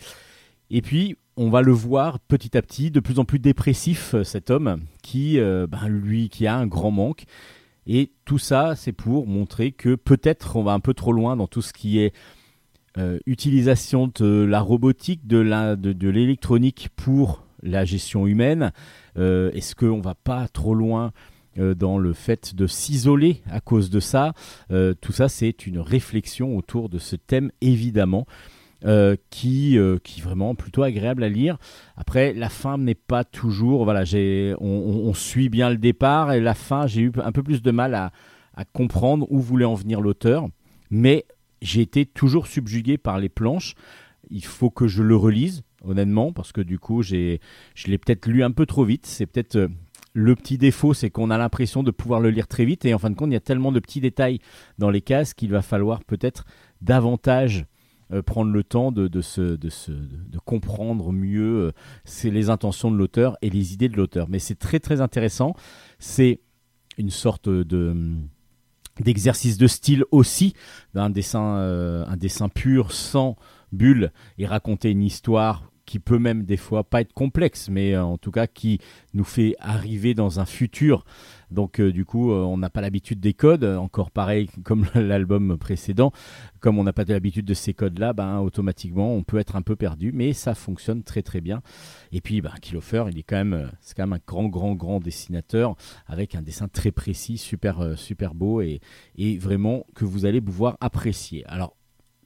Et puis on va le voir petit à petit, de plus en plus dépressif, cet homme qui, ben, lui, qui a un grand manque et tout ça, c'est pour montrer que peut-être on va un peu trop loin dans tout ce qui est utilisation de la robotique, de l'électronique pour la gestion humaine. Euh, est-ce qu'on va pas trop loin dans le fait de s'isoler à cause de ça? tout ça, c'est une réflexion autour de ce thème, évidemment. Euh, qui, euh, qui est vraiment plutôt agréable à lire. Après, la fin n'est pas toujours. Voilà, j'ai, on, suit bien le départ et la fin, j'ai eu un peu plus de mal à, à comprendre où voulait en venir l'auteur. Mais j'ai été toujours subjugué par les planches. Il faut que je le relise, honnêtement, parce que du coup, j'ai, je l'ai peut-être lu un peu trop vite. C'est peut-être. Euh, le petit défaut, c'est qu'on a l'impression de pouvoir le lire très vite et en fin de compte, il y a tellement de petits détails dans les cases qu'il va falloir peut-être davantage euh, prendre le temps de, de, se, de, se, de comprendre mieux euh, c'est les intentions de l'auteur et les idées de l'auteur. Mais c'est très très intéressant. C'est une sorte de d'exercice de style aussi, d'un dessin, euh, un dessin pur sans bulle et raconter une histoire qui peut même des fois pas être complexe, mais en tout cas qui nous fait arriver dans un futur donc euh, du coup, euh, on n'a pas l'habitude des codes, encore pareil comme l'album précédent. Comme on n'a pas l'habitude de ces codes-là, ben, automatiquement, on peut être un peu perdu, mais ça fonctionne très très bien. Et puis, ben, Kilofer, il est quand même, euh, c'est quand même un grand grand grand dessinateur avec un dessin très précis, super super beau et, et vraiment que vous allez pouvoir apprécier. Alors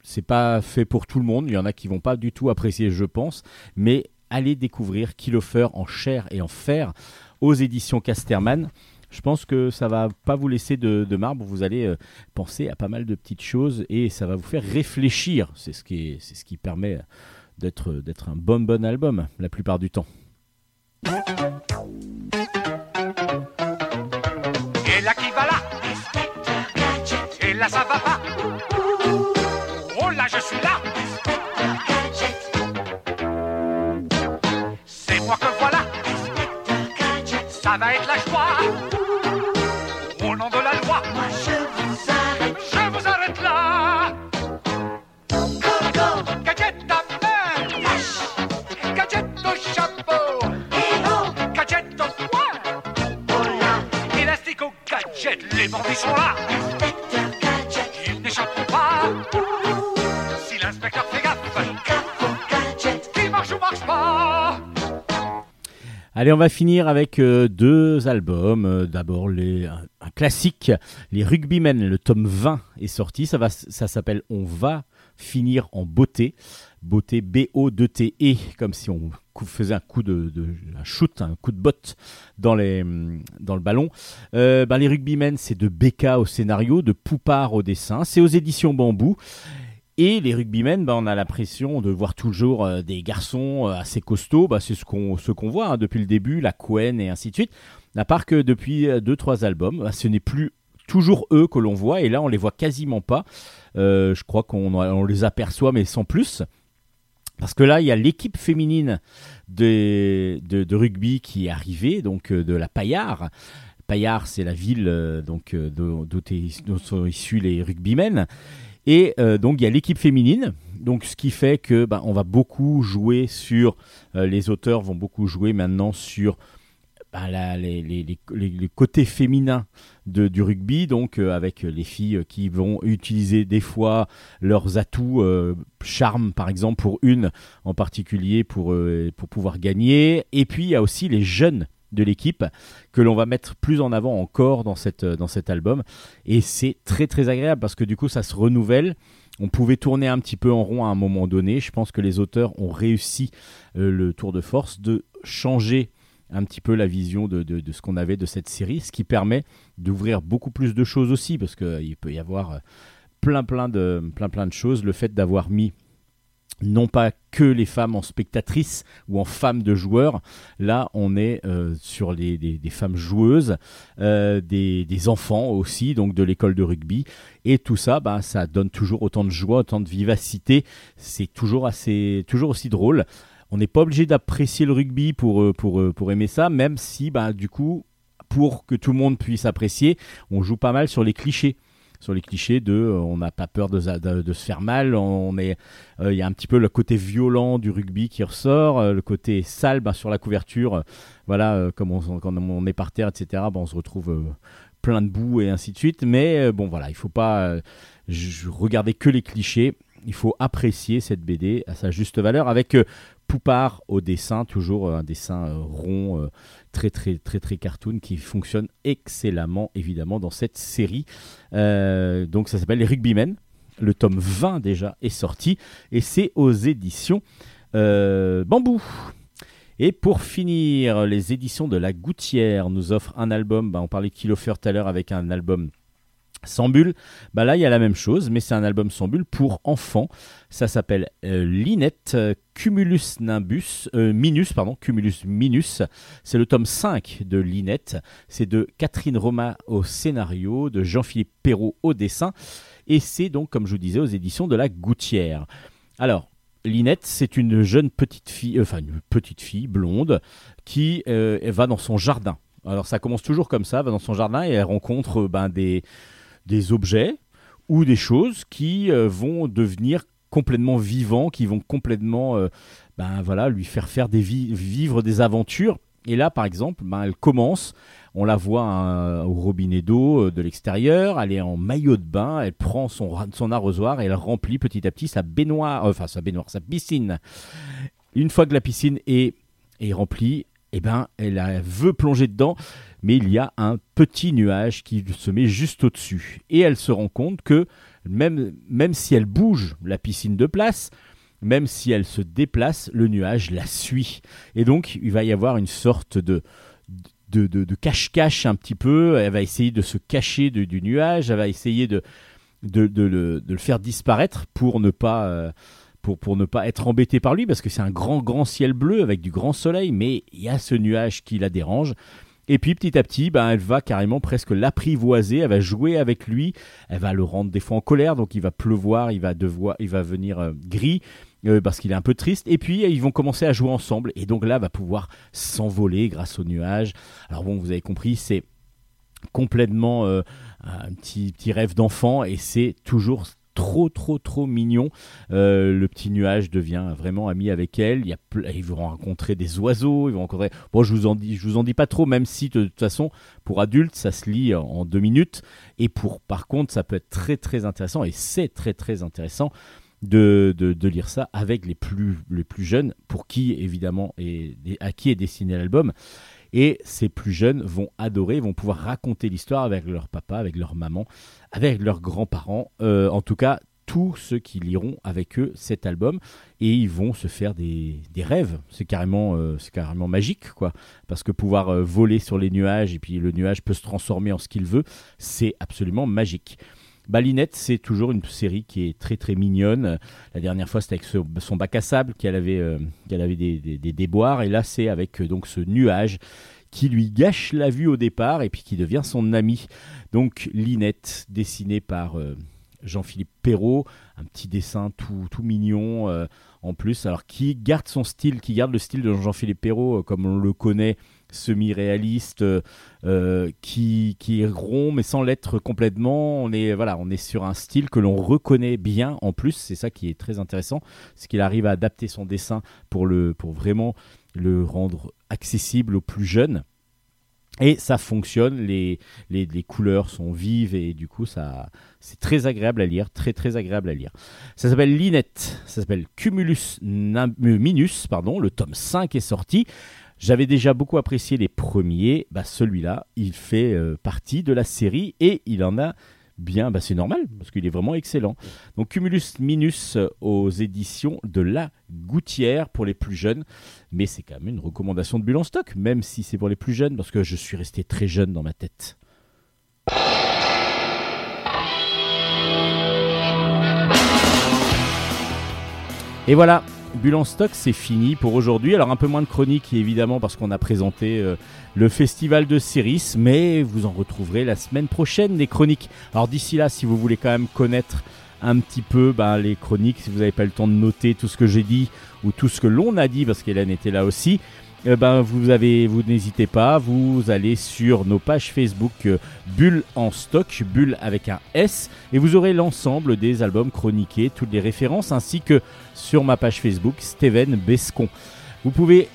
c'est pas fait pour tout le monde. Il y en a qui vont pas du tout apprécier, je pense. Mais allez découvrir Kilofer en chair et en fer aux éditions Casterman je pense que ça va pas vous laisser de, marbre. Vous allez euh, penser à pas mal de petites choses et ça va vous faire réfléchir. C'est ce qui, permet d'être, un bon bon album la plupart du temps. Et là ça va pas Oh là je suis là C'est moi que voilà les bandits sont là. Allez, on va finir avec euh, deux albums. Euh, d'abord, les, un, classique, les Rugbymen. Le tome 20 est sorti. Ça, va, ça s'appelle On va finir en beauté. Beauté B-O-D-T-E, comme si on faisait un coup de, un shoot, un coup de botte dans, les, dans le ballon. Euh, ben, les rugbymen, c'est de Becca au scénario, de Poupard au dessin. C'est aux éditions Bambou. Et les rugbymen, ben, on a l'impression de voir toujours euh, des garçons euh, assez costauds. Ben, c'est ce qu'on ce qu'on voit hein, depuis le début, la Cohen et ainsi de suite. À part que depuis 2-3 albums, ben, ce n'est plus toujours eux que l'on voit. Et là, on les voit quasiment pas. je crois qu'on on les aperçoit, mais sans plus. Parce que là, il y a l'équipe féminine de, de, rugby qui est arrivée, donc euh, de la Paillard. Paillard, c'est la ville euh, donc euh, d'où sont issus les rugbymen. Et donc il y a l'équipe féminine, donc ce qui fait que bah, on va beaucoup jouer sur les auteurs vont beaucoup jouer maintenant sur bah, les, les, les, côtés féminins de, du rugby, donc euh, avec les filles qui vont utiliser des fois leurs atouts, euh, charme par exemple pour une en particulier pour, euh, pour pouvoir gagner. Et puis il y a aussi les jeunes de l'équipe que l'on va mettre plus en avant encore dans, cette, dans cet album. Et c'est très très agréable parce que du coup ça se renouvelle. On pouvait tourner un petit peu en rond à un moment donné. Je pense que les auteurs ont réussi le tour de force de changer un petit peu la vision de, de, ce qu'on avait de cette série, ce qui permet d'ouvrir beaucoup plus de choses aussi, parce qu'il peut y avoir euh, plein plein de, plein, plein de choses. Le fait d'avoir mis non pas que les femmes en spectatrices ou en femmes de joueurs. Là, on est euh, sur les, des, femmes joueuses, euh, des, enfants aussi, donc de l'école de rugby. Et tout ça, bah, ça donne toujours autant de joie, autant de vivacité. C'est toujours, assez, toujours aussi drôle on n'est pas obligé d'apprécier le rugby pour, euh, pour, pour aimer ça, même si, bah, du coup, pour que tout le monde puisse apprécier, on joue pas mal sur les clichés sur les clichés de euh, on n'a pas peur de, de, se faire mal, on est il y a un petit peu le côté violent du rugby qui ressort, le côté sale bah, sur la couverture, voilà comme on, quand on est par terre etc. Bah, on se retrouve plein de boue et ainsi de suite, mais bon voilà il faut pas regarder que les clichés il faut apprécier cette BD à sa juste valeur avec euh, Poupard au dessin, toujours un dessin rond, très très très très cartoon qui fonctionne excellemment évidemment dans cette série. donc ça s'appelle Les Rugbymen. Le tome 20 déjà est sorti et c'est aux éditions Bambou. Et pour finir, les éditions de La Gouttière nous offrent un album. Bah, on parlait de Kilofer tout à l'heure avec un album sans bulle. Bah là, il y a la même chose, mais c'est un album sans bulle pour enfants. Ça s'appelle euh, Linette euh, Cumulus Nimbus, euh, Minus, Cumulus Minus. C'est le tome 5 de Linette. C'est de Catherine Roma au scénario, de Jean-Philippe Perrault au dessin. Et c'est donc, comme je vous disais, aux éditions de La Gouttière. Alors, Linette, c'est une jeune petite fille, enfin une petite fille blonde qui va dans son jardin. Alors ça commence toujours comme ça, va dans son jardin et elle rencontre ben, des, des objets ou des choses qui vont devenir complètement vivants, qui vont complètement ben, voilà, lui faire faire des vivre des aventures. Et là, par exemple, ben, elle commence on la voit hein, au robinet d'eau euh, de l'extérieur, elle est en maillot de bain, elle prend son, son arrosoir et elle remplit petit à petit sa baignoire, euh, enfin sa baignoire, sa piscine. Une fois que la piscine est, est remplie, eh ben, elle veut plonger dedans, mais il y a un petit nuage qui se met juste au-dessus. Et elle se rend compte que même, même si elle bouge la piscine de place, même si elle se déplace, le nuage la suit. Et donc, il va y avoir une sorte de, de, cache-cache un petit peu. Elle va essayer de se cacher du nuage. Elle va essayer de, de, le, faire disparaître pour ne pas. Euh, pour, pour, ne pas être embêté par lui, parce que c'est un grand, grand ciel bleu avec du grand soleil, mais il y a ce nuage qui la dérange. Et puis petit à petit, ben, elle va carrément presque l'apprivoiser, elle va jouer avec lui, elle va le rendre des fois en colère, donc il va pleuvoir, il va devoir, il va venir euh, gris. Euh, parce qu'il est un peu triste. Et puis ils vont commencer à jouer ensemble. Et donc là, va pouvoir s'envoler grâce au nuage. Alors bon, vous avez compris, c'est complètement euh, un petit, petit rêve d'enfant et c'est toujours trop trop trop mignon. Euh, le petit nuage devient vraiment ami avec elle. Il y a, ils vont rencontrer des oiseaux. Ils vont rencontrer. Bon, je vous en dis, je vous en dis pas trop, même si de toute façon, pour adultes, ça se lit en deux minutes. Et pour, par contre, ça peut être très très intéressant et c'est très très intéressant de, de, lire ça avec les plus, les plus jeunes, pour qui évidemment et à qui est destiné l'album. Et ces plus jeunes vont adorer, vont pouvoir raconter l'histoire avec leur papa, avec leur maman, avec leurs grands-parents. Euh, en tout cas, tous ceux qui liront avec eux cet album et ils vont se faire des, des rêves. C'est carrément, euh, c'est carrément magique, quoi. Parce que pouvoir euh, voler sur les nuages et puis le nuage peut se transformer en ce qu'il veut, c'est absolument magique. Balinette, c'est toujours une série qui est très très mignonne. La dernière fois, c'était avec son bac à sable qu'elle avait, euh, avait des, déboires. Et là, c'est avec euh, donc ce nuage qui lui gâche la vue au départ et puis qui devient son ami. Donc Linette, dessinée par euh, Jean-Philippe Perrault, un petit dessin tout, tout mignon en plus. Alors qui garde son style, qui garde le style de Jean-Philippe Perrault comme on le connaît semi-réaliste euh, euh, qui, qui est rond mais sans l'être complètement. On est, voilà, on est sur un style que l'on reconnaît bien en plus. C'est ça qui est très intéressant. C'est qu'il arrive à adapter son dessin pour, le, pour vraiment le rendre accessible aux plus jeunes. Et ça fonctionne, les, les, les, couleurs sont vives et du coup ça c'est très agréable à lire, très très agréable à lire. Ça s'appelle Linette, ça s'appelle Cumulus Minus, pardon, le tome 5 est sorti. J'avais déjà beaucoup apprécié les premiers, bah celui-là, il fait euh, partie de la série et il en a bien, bah c'est normal parce qu'il est vraiment excellent. Donc Cumulus Minus euh, aux éditions de La Gouttière pour les plus jeunes, mais c'est quand même une recommandation de Bulle en stock, même si c'est pour les plus jeunes parce que je suis resté très jeune dans ma tête. Et voilà, Bulle stock, c'est fini pour aujourd'hui. Alors un peu moins de chroniques évidemment parce qu'on a présenté euh, le festival de Céris, mais vous en retrouverez la semaine prochaine des chroniques. Alors d'ici là, si vous voulez quand même connaître un petit peu ben, les chroniques, si vous n'avez pas le temps de noter tout ce que j'ai dit ou tout ce que l'on a dit parce qu'Hélène était là aussi, eh ben, vous avez, vous n'hésitez pas, vous allez sur nos pages Facebook euh, Bulle en stock, Bulle avec un S, et vous aurez l'ensemble des albums chroniqués, toutes les références, ainsi que sur ma page Facebook Steven Bescon. Vous pouvez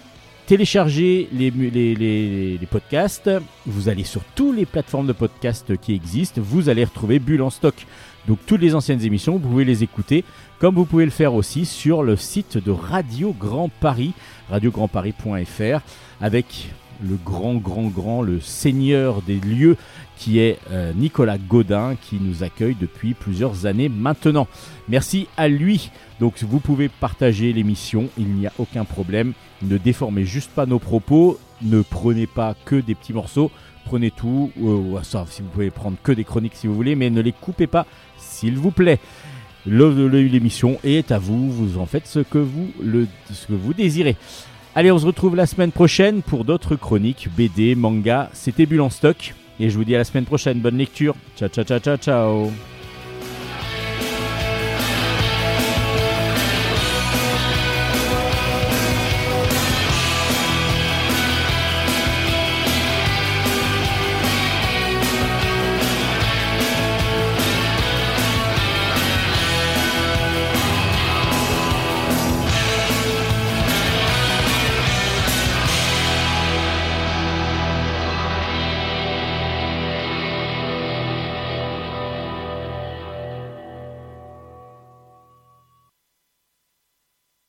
les, les, les podcasts, vous allez sur toutes les plateformes de podcasts qui existent, vous allez retrouver Bulle en stock. Donc toutes les anciennes émissions, vous pouvez les écouter, comme vous pouvez le faire aussi sur le site de Radio Grand Paris, radiograndparis.fr, avec le grand, grand, grand, le seigneur des lieux qui est euh, Nicolas Godin qui nous accueille depuis plusieurs années maintenant. Merci à lui. Donc vous pouvez partager l'émission, il n'y a aucun problème. Ne déformez juste pas nos propos, ne prenez pas que des petits morceaux, prenez tout, euh, ça, si vous pouvez prendre que des chroniques si vous voulez, mais ne les coupez pas s'il vous plaît. L'émission est à vous, vous en faites ce que vous, le, désirez. Allez, on se retrouve la semaine prochaine pour d'autres chroniques, BD, manga. C'était Bulle en stock. Et je vous dis à la semaine prochaine. Bonne lecture. Ciao, ciao, ciao, ciao, ciao.